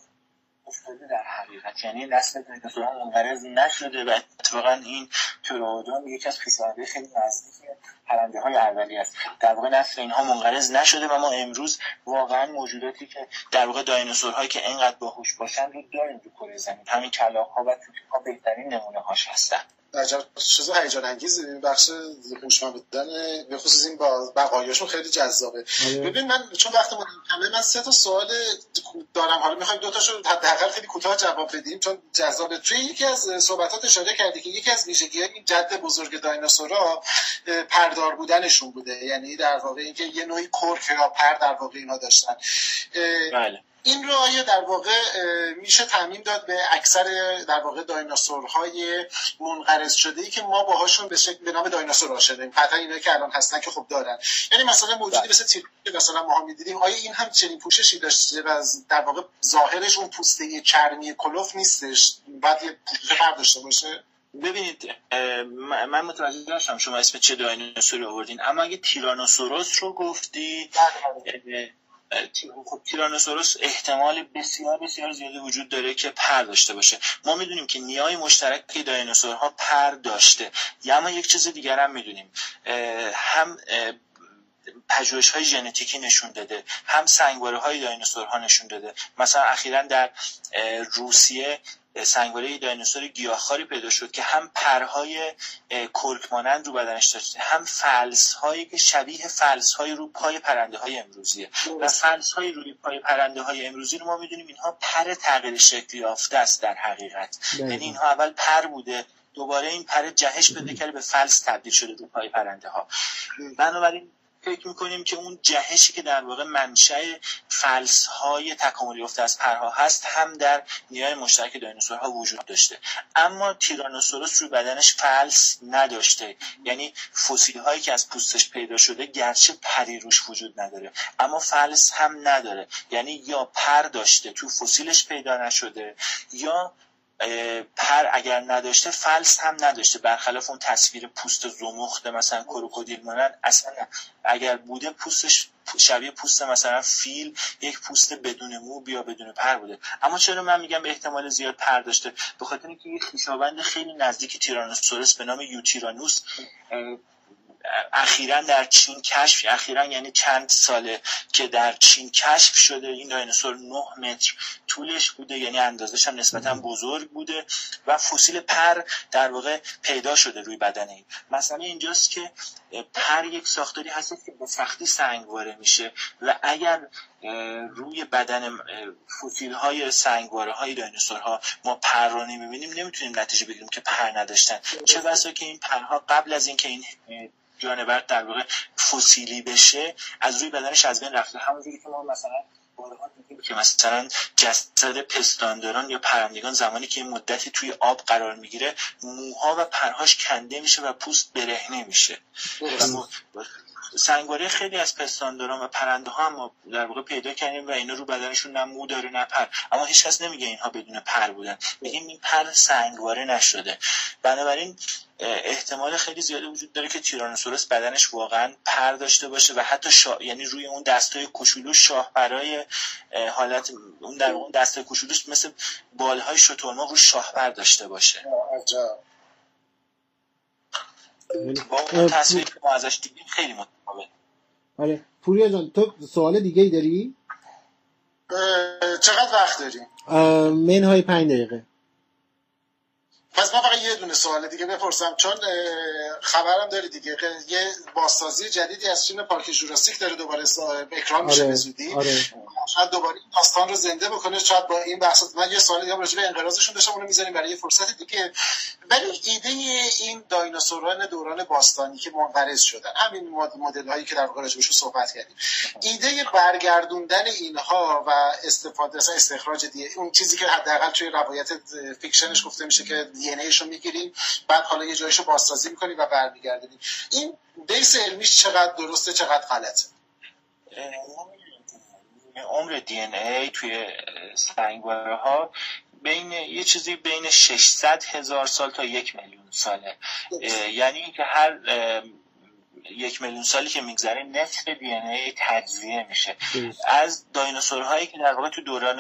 افتاده در حقیقت. یعنی نسل دایناسورها منقرض نشده و اتفاقا این تورودون یکی از پیشرفته خیلی نزدیک پرنده های اولی است. در واقع نسل اینها منقرض نشده و ما امروز واقعا موجوداتی که در واقع دایناسورهایی که اینقدر باهوش باشن رو داریم رو کره زمین. همین کلاق ها و توتی بهترین نمونه هاش هستن. عجب چیز هیجان انگیز بخش هوشمند بودن به خصوص این با بقایاشون خیلی جذابه. آره. ببین من چون وقت کمه من سه تا سوال دارم. حالا می‌خوایم دو تاشو حداقل خیلی کوتاه جواب بدیم چون جذابه. توی یکی از صحبتات اشاره کردی که یکی از ویژگی این جد بزرگ دایناسورا پردار بودنشون بوده. یعنی در واقع اینکه یه نوعی کرک یا پر در واقع اینا داشتن. بله. این رو آیا در واقع میشه تعمین داد به اکثر در واقع دایناسورهای منقرض شده ای که ما باهاشون به شکل به نام دایناسور آشناییم قطعا اینا که الان هستن که خب دارن. یعنی مثلا موجودی بله. مثل تیر مثلا ما می‌دیدیم آیا این هم چنین پوششی داشته و در واقع ظاهرش اون پوسته چرمی کلوف نیستش؟ بعد یه پوشش داشته باشه. ببینید من متوجه نشم شما اسم چه دایناسوری آوردین اما اگه تیرانوسوروس رو گفتی خب تیرانوسوروس احتمال بسیار بسیار زیادی وجود داره که پر داشته باشه. ما می‌دونیم که نیای مشترک دایناسورها پر داشته. یا اما یک چیز دیگر هم می‌دونیم. هم پژوهش های ژنتیکی نشون داده هم سنگواره های دایناسورها نشون داده. مثلا اخیرا در روسیه سنگواره دایناسور گیاهخواری پیدا شد که هم پرهای کرک مانند رو بدنش داشته هم فلس هایی که شبیه فلس های رو پای پرنده های امروزیه. و فلس های روی پای پرنده های امروزی رو ما می‌دونیم اینها پر تغییر شکلی یافته است در حقیقت. یعنی اینها اول پر بوده دوباره این پر جهش پیدا کرده به فلس تبدیل شده رو پای پرنده ها بنابراین فکر می‌کنیم که اون جهشی که در واقع منشأ فلس های تکاملی یافته از پرها هست هم در نیای مشترک دایناسورها وجود داشته. اما تیرانوسوروس روی بدنش فلس نداشته. یعنی فسیل هایی که از پوستش پیدا شده گرچه پری روش وجود نداره اما فلس هم نداره. یعنی یا پر داشته تو فسیلش پیدا نشده یا پر اگر نداشته فلس هم نداشته. برخلاف اون تصویر پوست زمخت مثلا کروکودیل مانند اصلا اگر بوده پوستش شبیه پوست مثلا فیل یک پوست بدون مو بیا بدون پر بوده. اما چرا من میگم به احتمال زیاد پر داشته؟ به خاطر اینکه یک خویشاوند خیلی نزدیک تیرانوسورس به نام یوتیرانوس اخیرا در چین کشف اخیرا یعنی چند ساله که در چین کشف شده این دایناسور 9 متر طولش بوده یعنی اندازش هم نسبتا بزرگ بوده و فسیل پر در واقع پیدا شده روی بدن این مسئله اینجاست که پر یک ساختاری هست که به سختی سنگواره میشه و اگر روی بدن فسیل های سنگواره های دایناسورها ما پر رو نمی‌بینیم نمی‌تونیم نتیجه بگیریم که پر نداشتن. چه بسا که این پرها قبل از اینکه این جانور در واقع فسیلی بشه از روی بدنش از بین رفته. همونجوری که ما مثلا که مثلا جسد پستانداران یا پرندگان زمانی که این مدتی توی آب قرار می‌گیره موها و پرهاش کنده میشه و پوست برهنه میشه. سنگواره خیلی از پستانداران و پرنده ها هم در واقع پیدا کردیم و اینا رو بدنشون نه مو داره نه پر. اما هیچ کس نمیگه اینها بدون پر بودن. میگیم این پر سنگواره نشده. بنابراین احتمال خیلی زیادی وجود داره که تیرانوسورس بدنش واقعا پر داشته باشه و حتی شا... یعنی روی اون دستای کوچولو شاه برای حالت اون در اون دستای کوچولوش مثل بالهای شترمرغ رو شاه بر داشته باشه. با اون تصویر که ما ازش دیدیم خیلی متفاوت آره پوریا جان تو سوال دیگه ای داری؟ چقدر وقت داریم؟ منهای پنج دقیقه پس من فقط یه دونه سوال دیگه بپرسم. چون خبرم داری دیگه. یه بازسازی جدیدی از فیلم پارک جوراسیک داره دوباره اکران میشه آره. به زودی. آره. شاید دوباره داستان رو زنده بکنه. شاید با این بحث من یه سوال دیگه راجع به انقراضشون داشتم اونو می‌ذاریم برای یه فرصت دیگه. ولی ایده این دایناسوران دوران باستانی که منقرض شدن همین مدل هایی که در واقع صحبت کردیم. ایده برگردوندن اینها و استفاده از استخراج دیگه اون چیزی که حداقل توی روایت فیکشنش گفته میشه که دی ان رو می‌گیریم بعد حالا یه جایشو بازسازی می‌کنیم و برمیگردونیم. این بیس علمیش چقدر درسته چقدر غلطه؟ عمر دی ان ای توی سنگواره ها بین یه چیزی بین 600 هزار سال تا یک میلیون ساله. یعنی اینکه هر یک میلیون سالی که میگذره نصف دی ای تجزیه میشه. از دایناسورهایی که در واقع تو دوران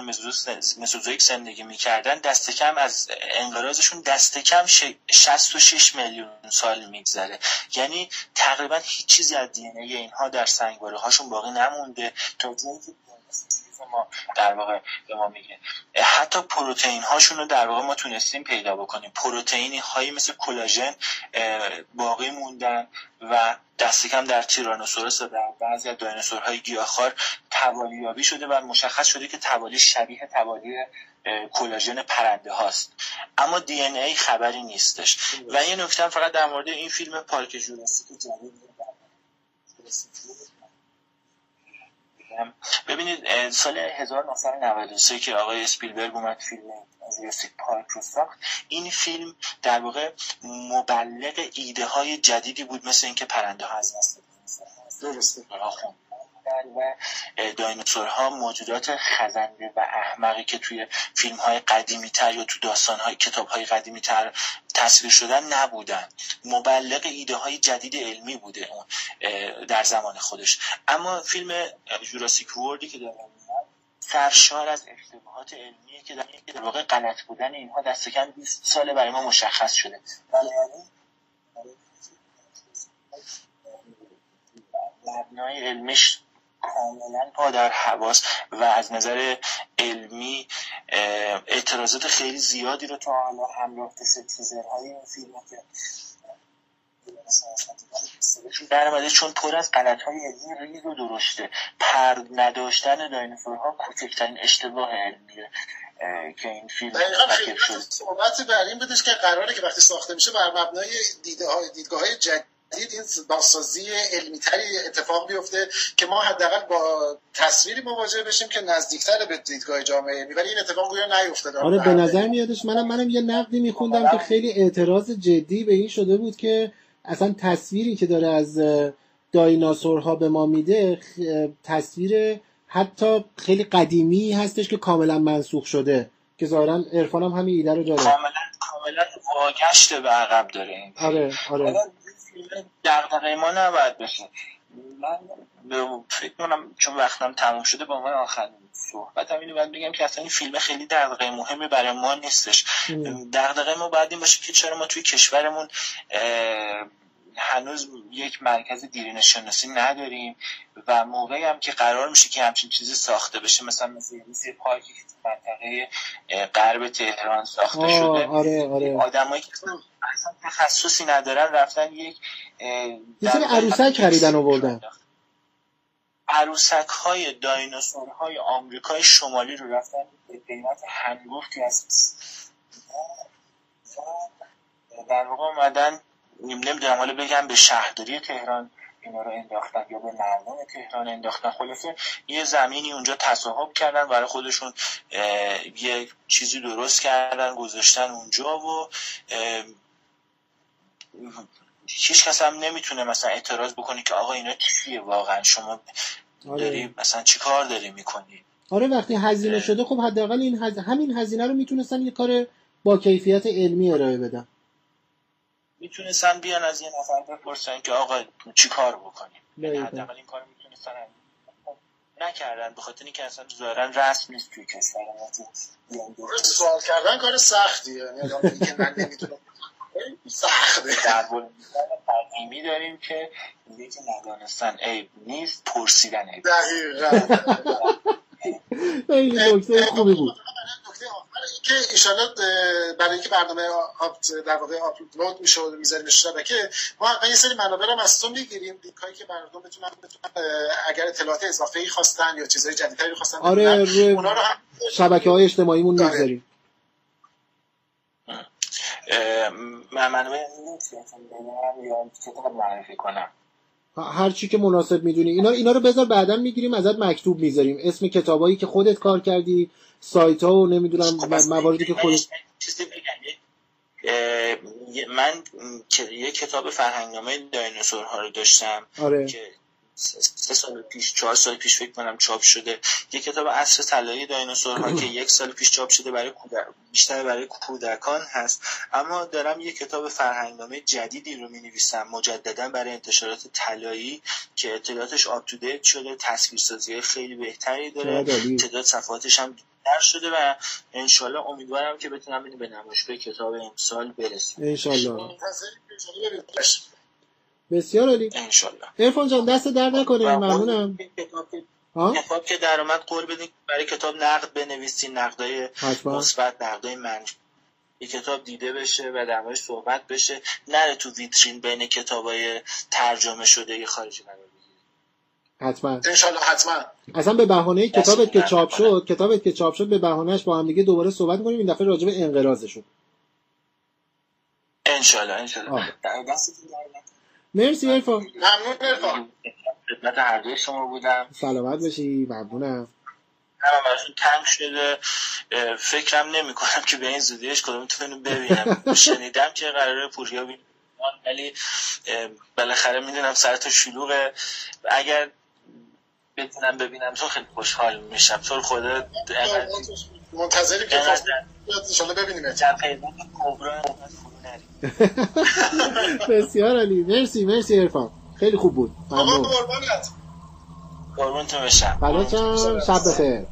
مزوزویک زندگی می‌کردن دست کم از انقراضشون دست کم 66 میلیون سال میگذره. یعنی تقریبا هیچ چیزی از دی ای اینها در سنگواره هاشون باقی نمونده. تا ما در واقع به ما میگه. حتی پروتئین هاشون رو در واقع ما تونستیم پیدا بکنیم. پروتئینی هایی مثل کلاژن باقی موندن و دست کم در تیرانوسورس و در بعضی از دایناسورهای گیاهخوار توالیابی شده و مشخص شده که توالی شبیه توالی کلاژن پرنده هاست. اما دی ای خبری نیستش. و یه نکته فقط در مورد این فیلم پارک جوراسیک جدید ببینید سال 1993 که آقای اسپیلبرگ اومد فیلم جوراسیک پارک رو ساخت این فیلم در واقع مبلغ ایده های جدیدی بود مثل اینکه پرنده ها از درسته. و دایناسورها موجودات خزنده و احمقی که توی فیلم های قدیمی تر یا تو داستان های کتاب های قدیمی تر تصویر شدن نبودن مبلغ ایده های جدید علمی بوده اون در زمان خودش اما فیلم جوراسیک وردی که دارم سرشار از اشتباهات علمیه که در واقع غلط بودن اینها دست کم 20 ساله برای ما مشخص شده مبنای علمیش کاملا پا در حواس و از نظر علمی اعتراضات خیلی زیادی رو تا حالا همراه های این فیلم که در چون پر از غلط های علمی ریز و درشته پر نداشتن دایناسورها کوچکترین اشتباه علمیه که این فیلم صحبت بر این بدش که قراره که وقتی ساخته میشه بر مبنای دیده های دیدگاه های دید این بازسازی علمی تری اتفاق بیفته که ما حداقل با تصویری مواجه بشیم که نزدیکتر به دیدگاه جامعه علمی. ولی این اتفاق گویا نیفتاده. آره به نظر میادش منم منم یه نقدی میخوندم که خیلی اعتراض جدی به این شده بود که اصلا تصویری که داره از دایناسورها به ما میده تصویر حتی خیلی قدیمی هستش که کاملا منسوخ شده. که ظاهرا عرفان هم همین ایده رو داره. کاملا کاملا واگشت به عقب داره این. آره آره. دقدقه ما نباید بشه من فکر کنم چون وقتم تموم شده با من آخرین صحبتم اینو باید بگم که اصلا این فیلم خیلی دقدقه مهمی برای ما نیستش. دقدقه ما باید این باشه که چرا ما توی کشورمون هنوز یک مرکز دیرین شناسی نداریم و موقعی هم که قرار میشه که همچین چیزی ساخته بشه مثلا مثل یه پارکی که منطقه غرب تهران ساخته شده. آره آره. آدمایی که تخصصی ندارن رفتن یک یه سری عروسک خریدن آوردن عروسک های دایناسور های آمریکای شمالی رو رفتن به قیمت هنگفتی از در واقع اومدن نمی‌دونم حالا بگم به شهرداری تهران اینا رو انداختن یا به مردم تهران انداختن. خلاصه یه زمینی اونجا تصاحب کردن برای خودشون یه چیزی درست کردن گذاشتن اونجا و هیچ کس هم نمی‌تونه مثلا اعتراض بکنی که آقا اینا چیه واقعا؟ شما آره. داری مثلا چی کار داری می‌کنی؟ آره وقتی هزینه شده خب حداقل این هز... همین هزینه رو می‌تونستن یه کار با کیفیت علمی ارائه بدن. می‌تونستن بیان از یه نفر بپرسن که آقا چی کار بکنیم؟ یعنی حداقل این کار می‌تونستن نکردن به خاطر اینکه اصلا ظاهرا رسم نیست توی کشور ما. سوال کردن کار سختیه. یعنی من نمی‌تونم سخته در قدیمی داریم که یکی ندانستن عیب نیست پرسیدن عیب دقیقا. خیلی نکته خوبی بود. که ایشالا برای اینکه برنامه در واقع آپلود میشه و می‌ذاریم شبکه ما یه سری منابع رو از تو می‌گیریم. لینک که مردم بتونن اگر اطلاعات اضافه ای خواستن یا چیزهای جدیدتری خواستن آره اونا رو هم شبکه های اجتماعیمون می‌ذاریم منابع یا کتاب معرفی کنم. هر چی که مناسب می‌دونی. اینا اینا رو بذار بعدا می‌گیریم ازت مکتوب می‌ذاریم. اسم کتابایی که خودت کار کردی سایت ها و نمی‌دونم خب مواردی که خودت من یه کتاب فرهنگنامه دایناسورها رو داشتم آره. که سه سال پیش چهار سال پیش فکر کنم چاپ شده. یه کتاب عصر طلایی دایناسورها که یک سال پیش چاپ شده برای بیشتر برای کودکان هست. اما دارم یه کتاب فرهنگنامه جدیدی رو می نویسم مجددا برای انتشارات طلایی که اطلاعاتش آپ تو دیت شده تصویرسازی خیلی بهتری داره. تعداد صفحاتش هم در شده و انشالله امیدوارم که بتونم به نمایشگاه کتاب امسال برسیم. انشالله بسیار عالی. انشالله. ارفان جان دست در نکنه ممنونم. کتاب که در اومد قول بدین برای کتاب نقد بنویسین نقدای مثبت نقدای منفی. یه کتاب دیده بشه و در صحبت بشه. نره تو ویترین بین کتابای ترجمه شده یه خارجی قرار حتما. انشالله حتما. اصلا به بهانه کتابت که چاپ شد کتابت که چاپ شد به بهانهش با هم دیگه دوباره صحبت کنیم. این دفعه راجع به انقراضشون انشالله انشالله. مرسی ارفان ممنون. ارفان خدمت هر دوی شما بودم. سلامت باشی ممنونم. همه براتون تنگ شده. فکرم نمی کنم که به این زودیش کدومتون ببینم. شنیدم که قراره پوریا بینم ولی بالاخره می‌دونم سر تا شلوغه. اگر بتونم ببینم تو خیلی خوشحال میشم. تو خدا منتظری که انشالله ببینیم کبرا بسیار علی مرسی مرسی ارفان خیلی خوب بود. ممنون. قربانت. قربونتون بشم. شب بخیر.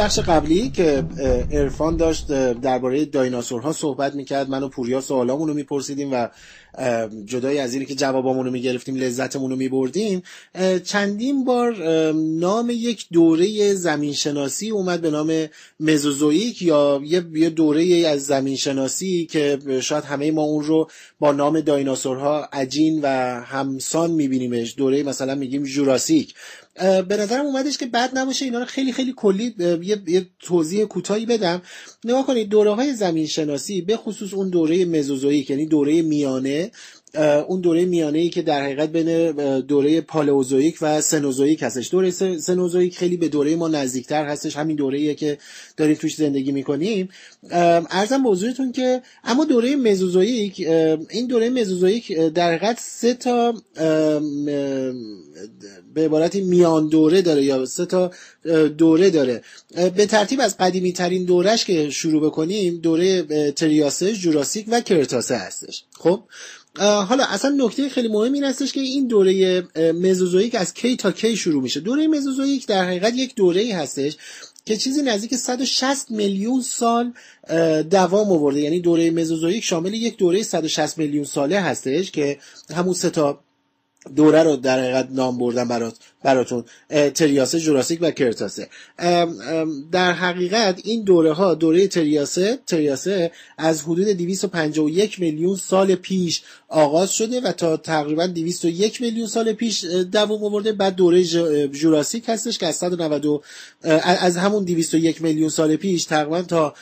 بخش قبلی که ارفان داشت درباره دایناسورها صحبت می‌کرد. من و پوریا سوالامون رو میپرسیدیم و جدای از اینی که جوابامون رو می‌گرفتیم لذتمون رو میبردیم چندین بار نام یک دوره زمینشناسی اومد به نام مزوزویک یا یه دوره از زمینشناسی که شاید همه ما اون رو با نام دایناسورها عجین و همسان میبینیمش. دوره مثلا میگیم جوراسیک. به نظرم اومدش که بد نباشه اینا رو خیلی خیلی کلی یه, یه توضیح کوتاهی بدم. نگاه کنید دوره های زمین شناسی به خصوص اون دوره مزوزویک یعنی دوره میانه اون دوره میانه ای که در حقیقت بین دوره پالئوزویک و سنوزویک هستش. دوره سنوزویک خیلی به دوره ما نزدیکتر هستش همین دوره ایه که داریم توش زندگی می‌کنیم. ارزم به حضورتون که اما دوره مزوزویک این دوره مزوزویک در حقیقت سه تا به عبارتی میان دوره داره یا سه تا دوره داره. به ترتیب از قدیمی ترین دورش که شروع بکنیم دوره تریاسه جوراسیک و کرتاسه هستش. خب؟ حالا اصلا نکته خیلی مهم این هستش که این دوره مزوزویک از کی تا کی شروع میشه. دوره مزوزویک در حقیقت یک دوره ای هستش که چیزی نزدیک 160 میلیون سال دوام آورده. یعنی دوره مزوزویک شامل یک دوره 160 میلیون ساله هستش که همون سه تا دوره رو در حقیقت نام بردم برات براتون تریاسه جوراسیک و کرتاسه. در حقیقت این دوره ها دوره تریاسه تریاسه از حدود 251 میلیون سال پیش آغاز شده و تا تقریبا 201 میلیون سال پیش دوام آورده. بعد دوره جوراسیک هستش که از 190 از همون 201 میلیون سال پیش تقریبا تا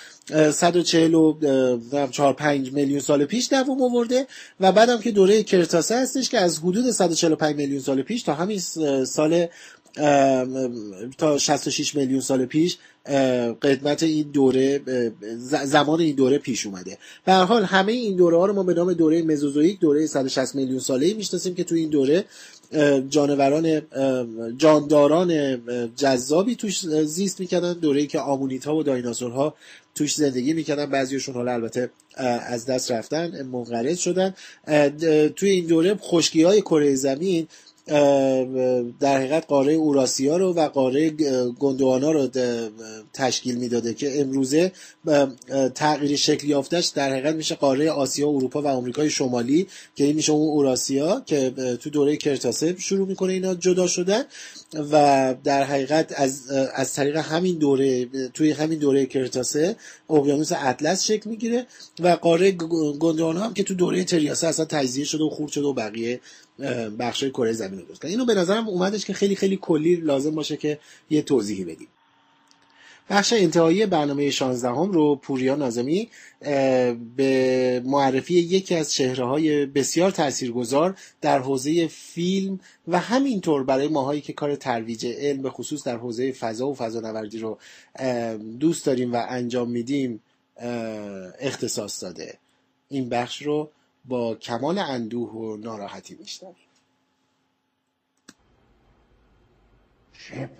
144 5 میلیون سال پیش دوام آورده. و بعدم که دوره کرتاسه هستش که از حدود 145 میلیون سال پیش تا همین سال تا 66 میلیون سال پیش قدمت این دوره زمان این دوره پیش اومده. به هر حال همه این دوره ها رو ما به نام دوره مزوزویک دوره 160 میلیون ساله ای می‌شناسیم که تو این دوره جانوران جانداران جذابی توش زیست می‌کردن دوره که آمونیت ها و دایناسورها توش زندگی می‌کردن. بعضیشون حالا البته از دست رفتن منقرض شدن. توی این دوره خشکی های کره زمین در حقیقت قاره اوراسیا رو و قاره گندوانا رو تشکیل می‌داده که امروزه تغییر شکل یافتش در حقیقت میشه قاره آسیا اروپا و آمریکای شمالی که این میشه اون اوراسیا که تو دوره کرتاسه شروع می‌کنه اینا جدا شدن و در حقیقت از از طریق همین دوره توی همین دوره کرتاسه اقیانوس اطلس شکل می‌گیره و قاره گندوانا هم که تو دوره تریاسه اصلا تجزیه شده و خورد شده و بقیه بخش کره زمین رو درست اینو به نظرم اومدش که خیلی خیلی کلی لازم باشه که یه توضیحی بدیم. بخش انتهایی برنامه 16 هم رو پوریا نازمی به معرفی یکی از چهره های بسیار تاثیرگذار در حوزه فیلم و همینطور برای ماهایی که کار ترویج علم به خصوص در حوزه فضا و فضانوردی رو دوست داریم و انجام میدیم اختصاص داده. این بخش رو با کمال اندوه و ناراحتی میشنویم Ship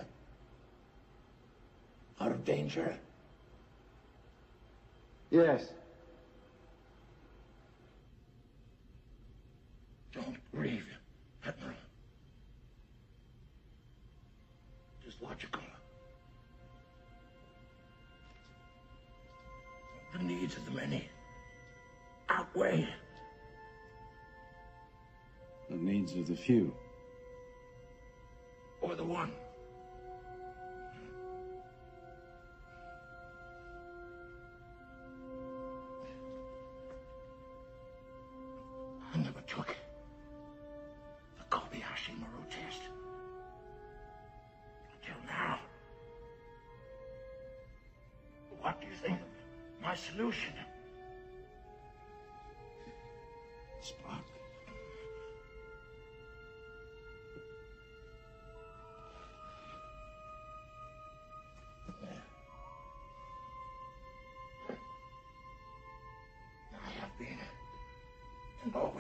out of danger? Yes. Don't grieve, Admiral. Just logical. The needs of the many outweigh the needs of the few. Or the one.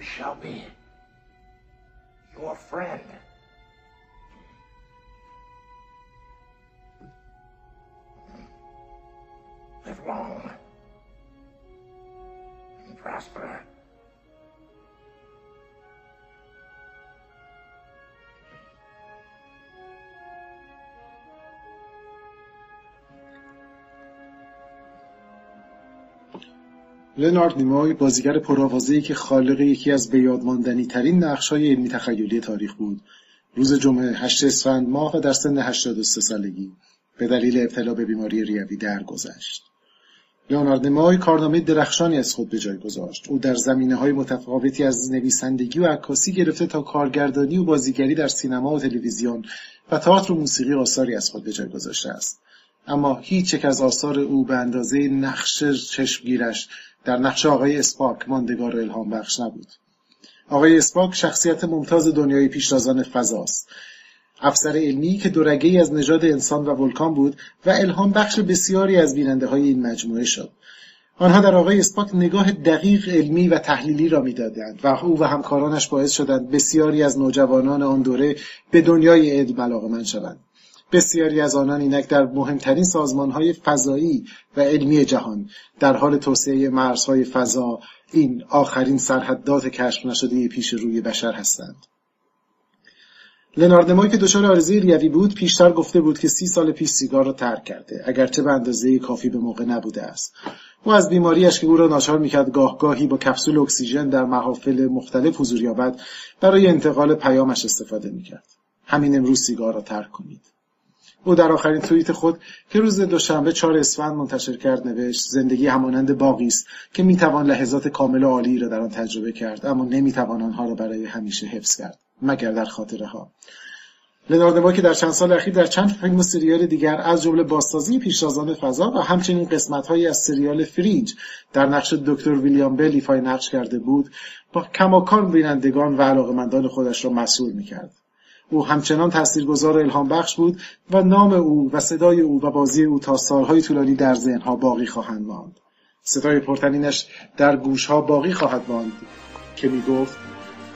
Shall be your friend. لنارد نیموی بازیگر پرآوازه‌ای که خالق یکی از بیادماندنی ترین نقش‌های علمی تخیلی تاریخ بود روز جمعه 8 اسفند ماه و در سن 83 سالگی به دلیل ابتلا به بیماری ریوی درگذشت. لئونارد نیموی کارنامه درخشانی از خود به جای گذاشت. او در زمینه های متفاوتی از نویسندگی و عکاسی گرفته تا کارگردانی و بازیگری در سینما و تلویزیون و تئاتر و موسیقی آثاری از خود به جای گذاشته است. اما هیچ یک از آثار او به اندازه نقش چشمگیرش در نقش آقای اسپاک ماندگار و الهام بخش نبود. آقای اسپاک شخصیت ممتاز دنیای پیشتازان فضاست. افسر علمی که دورگه از نژاد انسان و ولکان بود و الهام بخش بسیاری از بیننده های این مجموعه شد. آنها در آقای اسپاک نگاه دقیق علمی و تحلیلی را می‌دادند و او و همکارانش باعث شدند بسیاری از نوجوانان آن دوره به دنیای علم علاقه‌مند شوند. بسیاری از آنان اینک در مهمترین سازمانهای فضایی و علمی جهان در حال توسعه مرزهای فضا این آخرین سرحدات کشف نشده پیش روی بشر هستند. لناردمای که دچار آرزه ریوی بود پیشتر گفته بود که سی سال پیش سیگار را ترک کرده اگرچه به اندازه کافی به موقع نبوده است. او از بیماریش که او را ناچار می‌کرد گاه گاهی با کپسول اکسیژن در محافل مختلف حضور یابد برای انتقال پیامش استفاده می‌کرد. همین امروز سیگار را ترک کنید. او در آخرین توییت خود که روز دوشنبه چهار اسفند منتشر کرد نوشت زندگی همانند باقی است که می‌توان لحظات کامل و عالی را در آن تجربه کرد اما نمی‌توان آنها را برای همیشه حفظ کرد مگر در خاطره ها لناردما که در چند سال اخیر در چند فیلم و سریال دیگر از جمله بازسازی پیشتازان فضا و همچنین قسمتهایی از سریال فریج در نقش دکتر ویلیام بل ایفای نقش کرده بود با کماکان بینندگان و علاقمندان خودش را مسئول می‌کرد. او همچنان تاثیرگذار و الهام بخش بود و نام او و صدای او و بازی او تا سالهای طولانی در ذهنها باقی خواهند ماند. صدای پرتنینش در گوشها باقی خواهد ماند که می‌گفت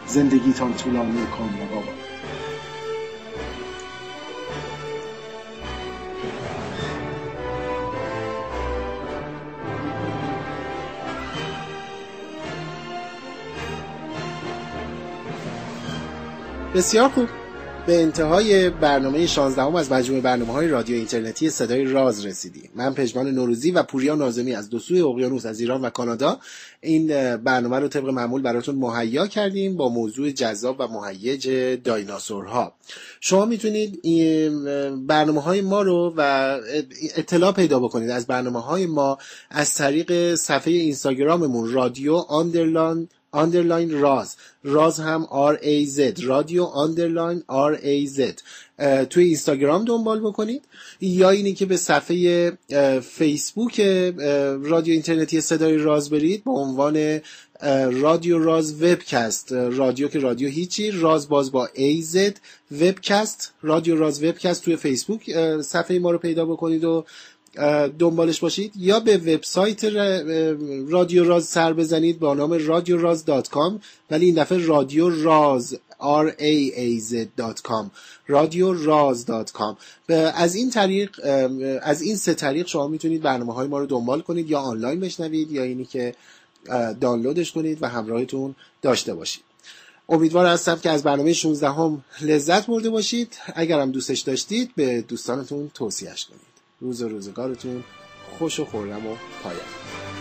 زندگیتان طولانی و کامیاب باد بسیار خوب. به انتهای برنامه 16 هم از مجموعه برنامه های رادیو اینترنتی صدای راز رسیدیم. من پژمان نوروزی و پوریا نازمی از دو سوی اقیانوس از ایران و کانادا. این برنامه رو طبق معمول براتون مهیا کردیم با موضوع جذاب و مهیج دایناسورها. شما می‌تونید برنامه های ما رو و اطلاع پیدا بکنید از برنامه های ما از طریق صفحه اینستاگراممون رادیو underline underline راز راز هم R A Z. رادیو underline R A Z. توی اینستاگرام دنبال بکنید. یا اینی که به صفحه فیسبوک رادیو اینترنتی صدای راز برید با عنوان رادیو راز webcast. رادیو که رادیو هیچی. راز باز با A Z webcast. رادیو راز webcast توی فیسبوک. صفحه ما رو پیدا بکنید و دنبالش باشید یا به وبسایت رادیو راز سر بزنید با نام رادیو راز dot com ولی این دفعه رادیو راز r a a z.com رادیو راز dot com. از این طریق از این سه طریق شما می‌تونید برنامه های ما رو دنبال کنید یا آنلاین بشنوید یا اینی که دانلودش کنید و همراهتون داشته باشید. امیدوار هستم که از برنامه 16 هم لذت برده باشید. اگرم دوستش داشتید به دوستانتون توصیهش کنید. روز و روزگارتون. خوش و خورم و پایان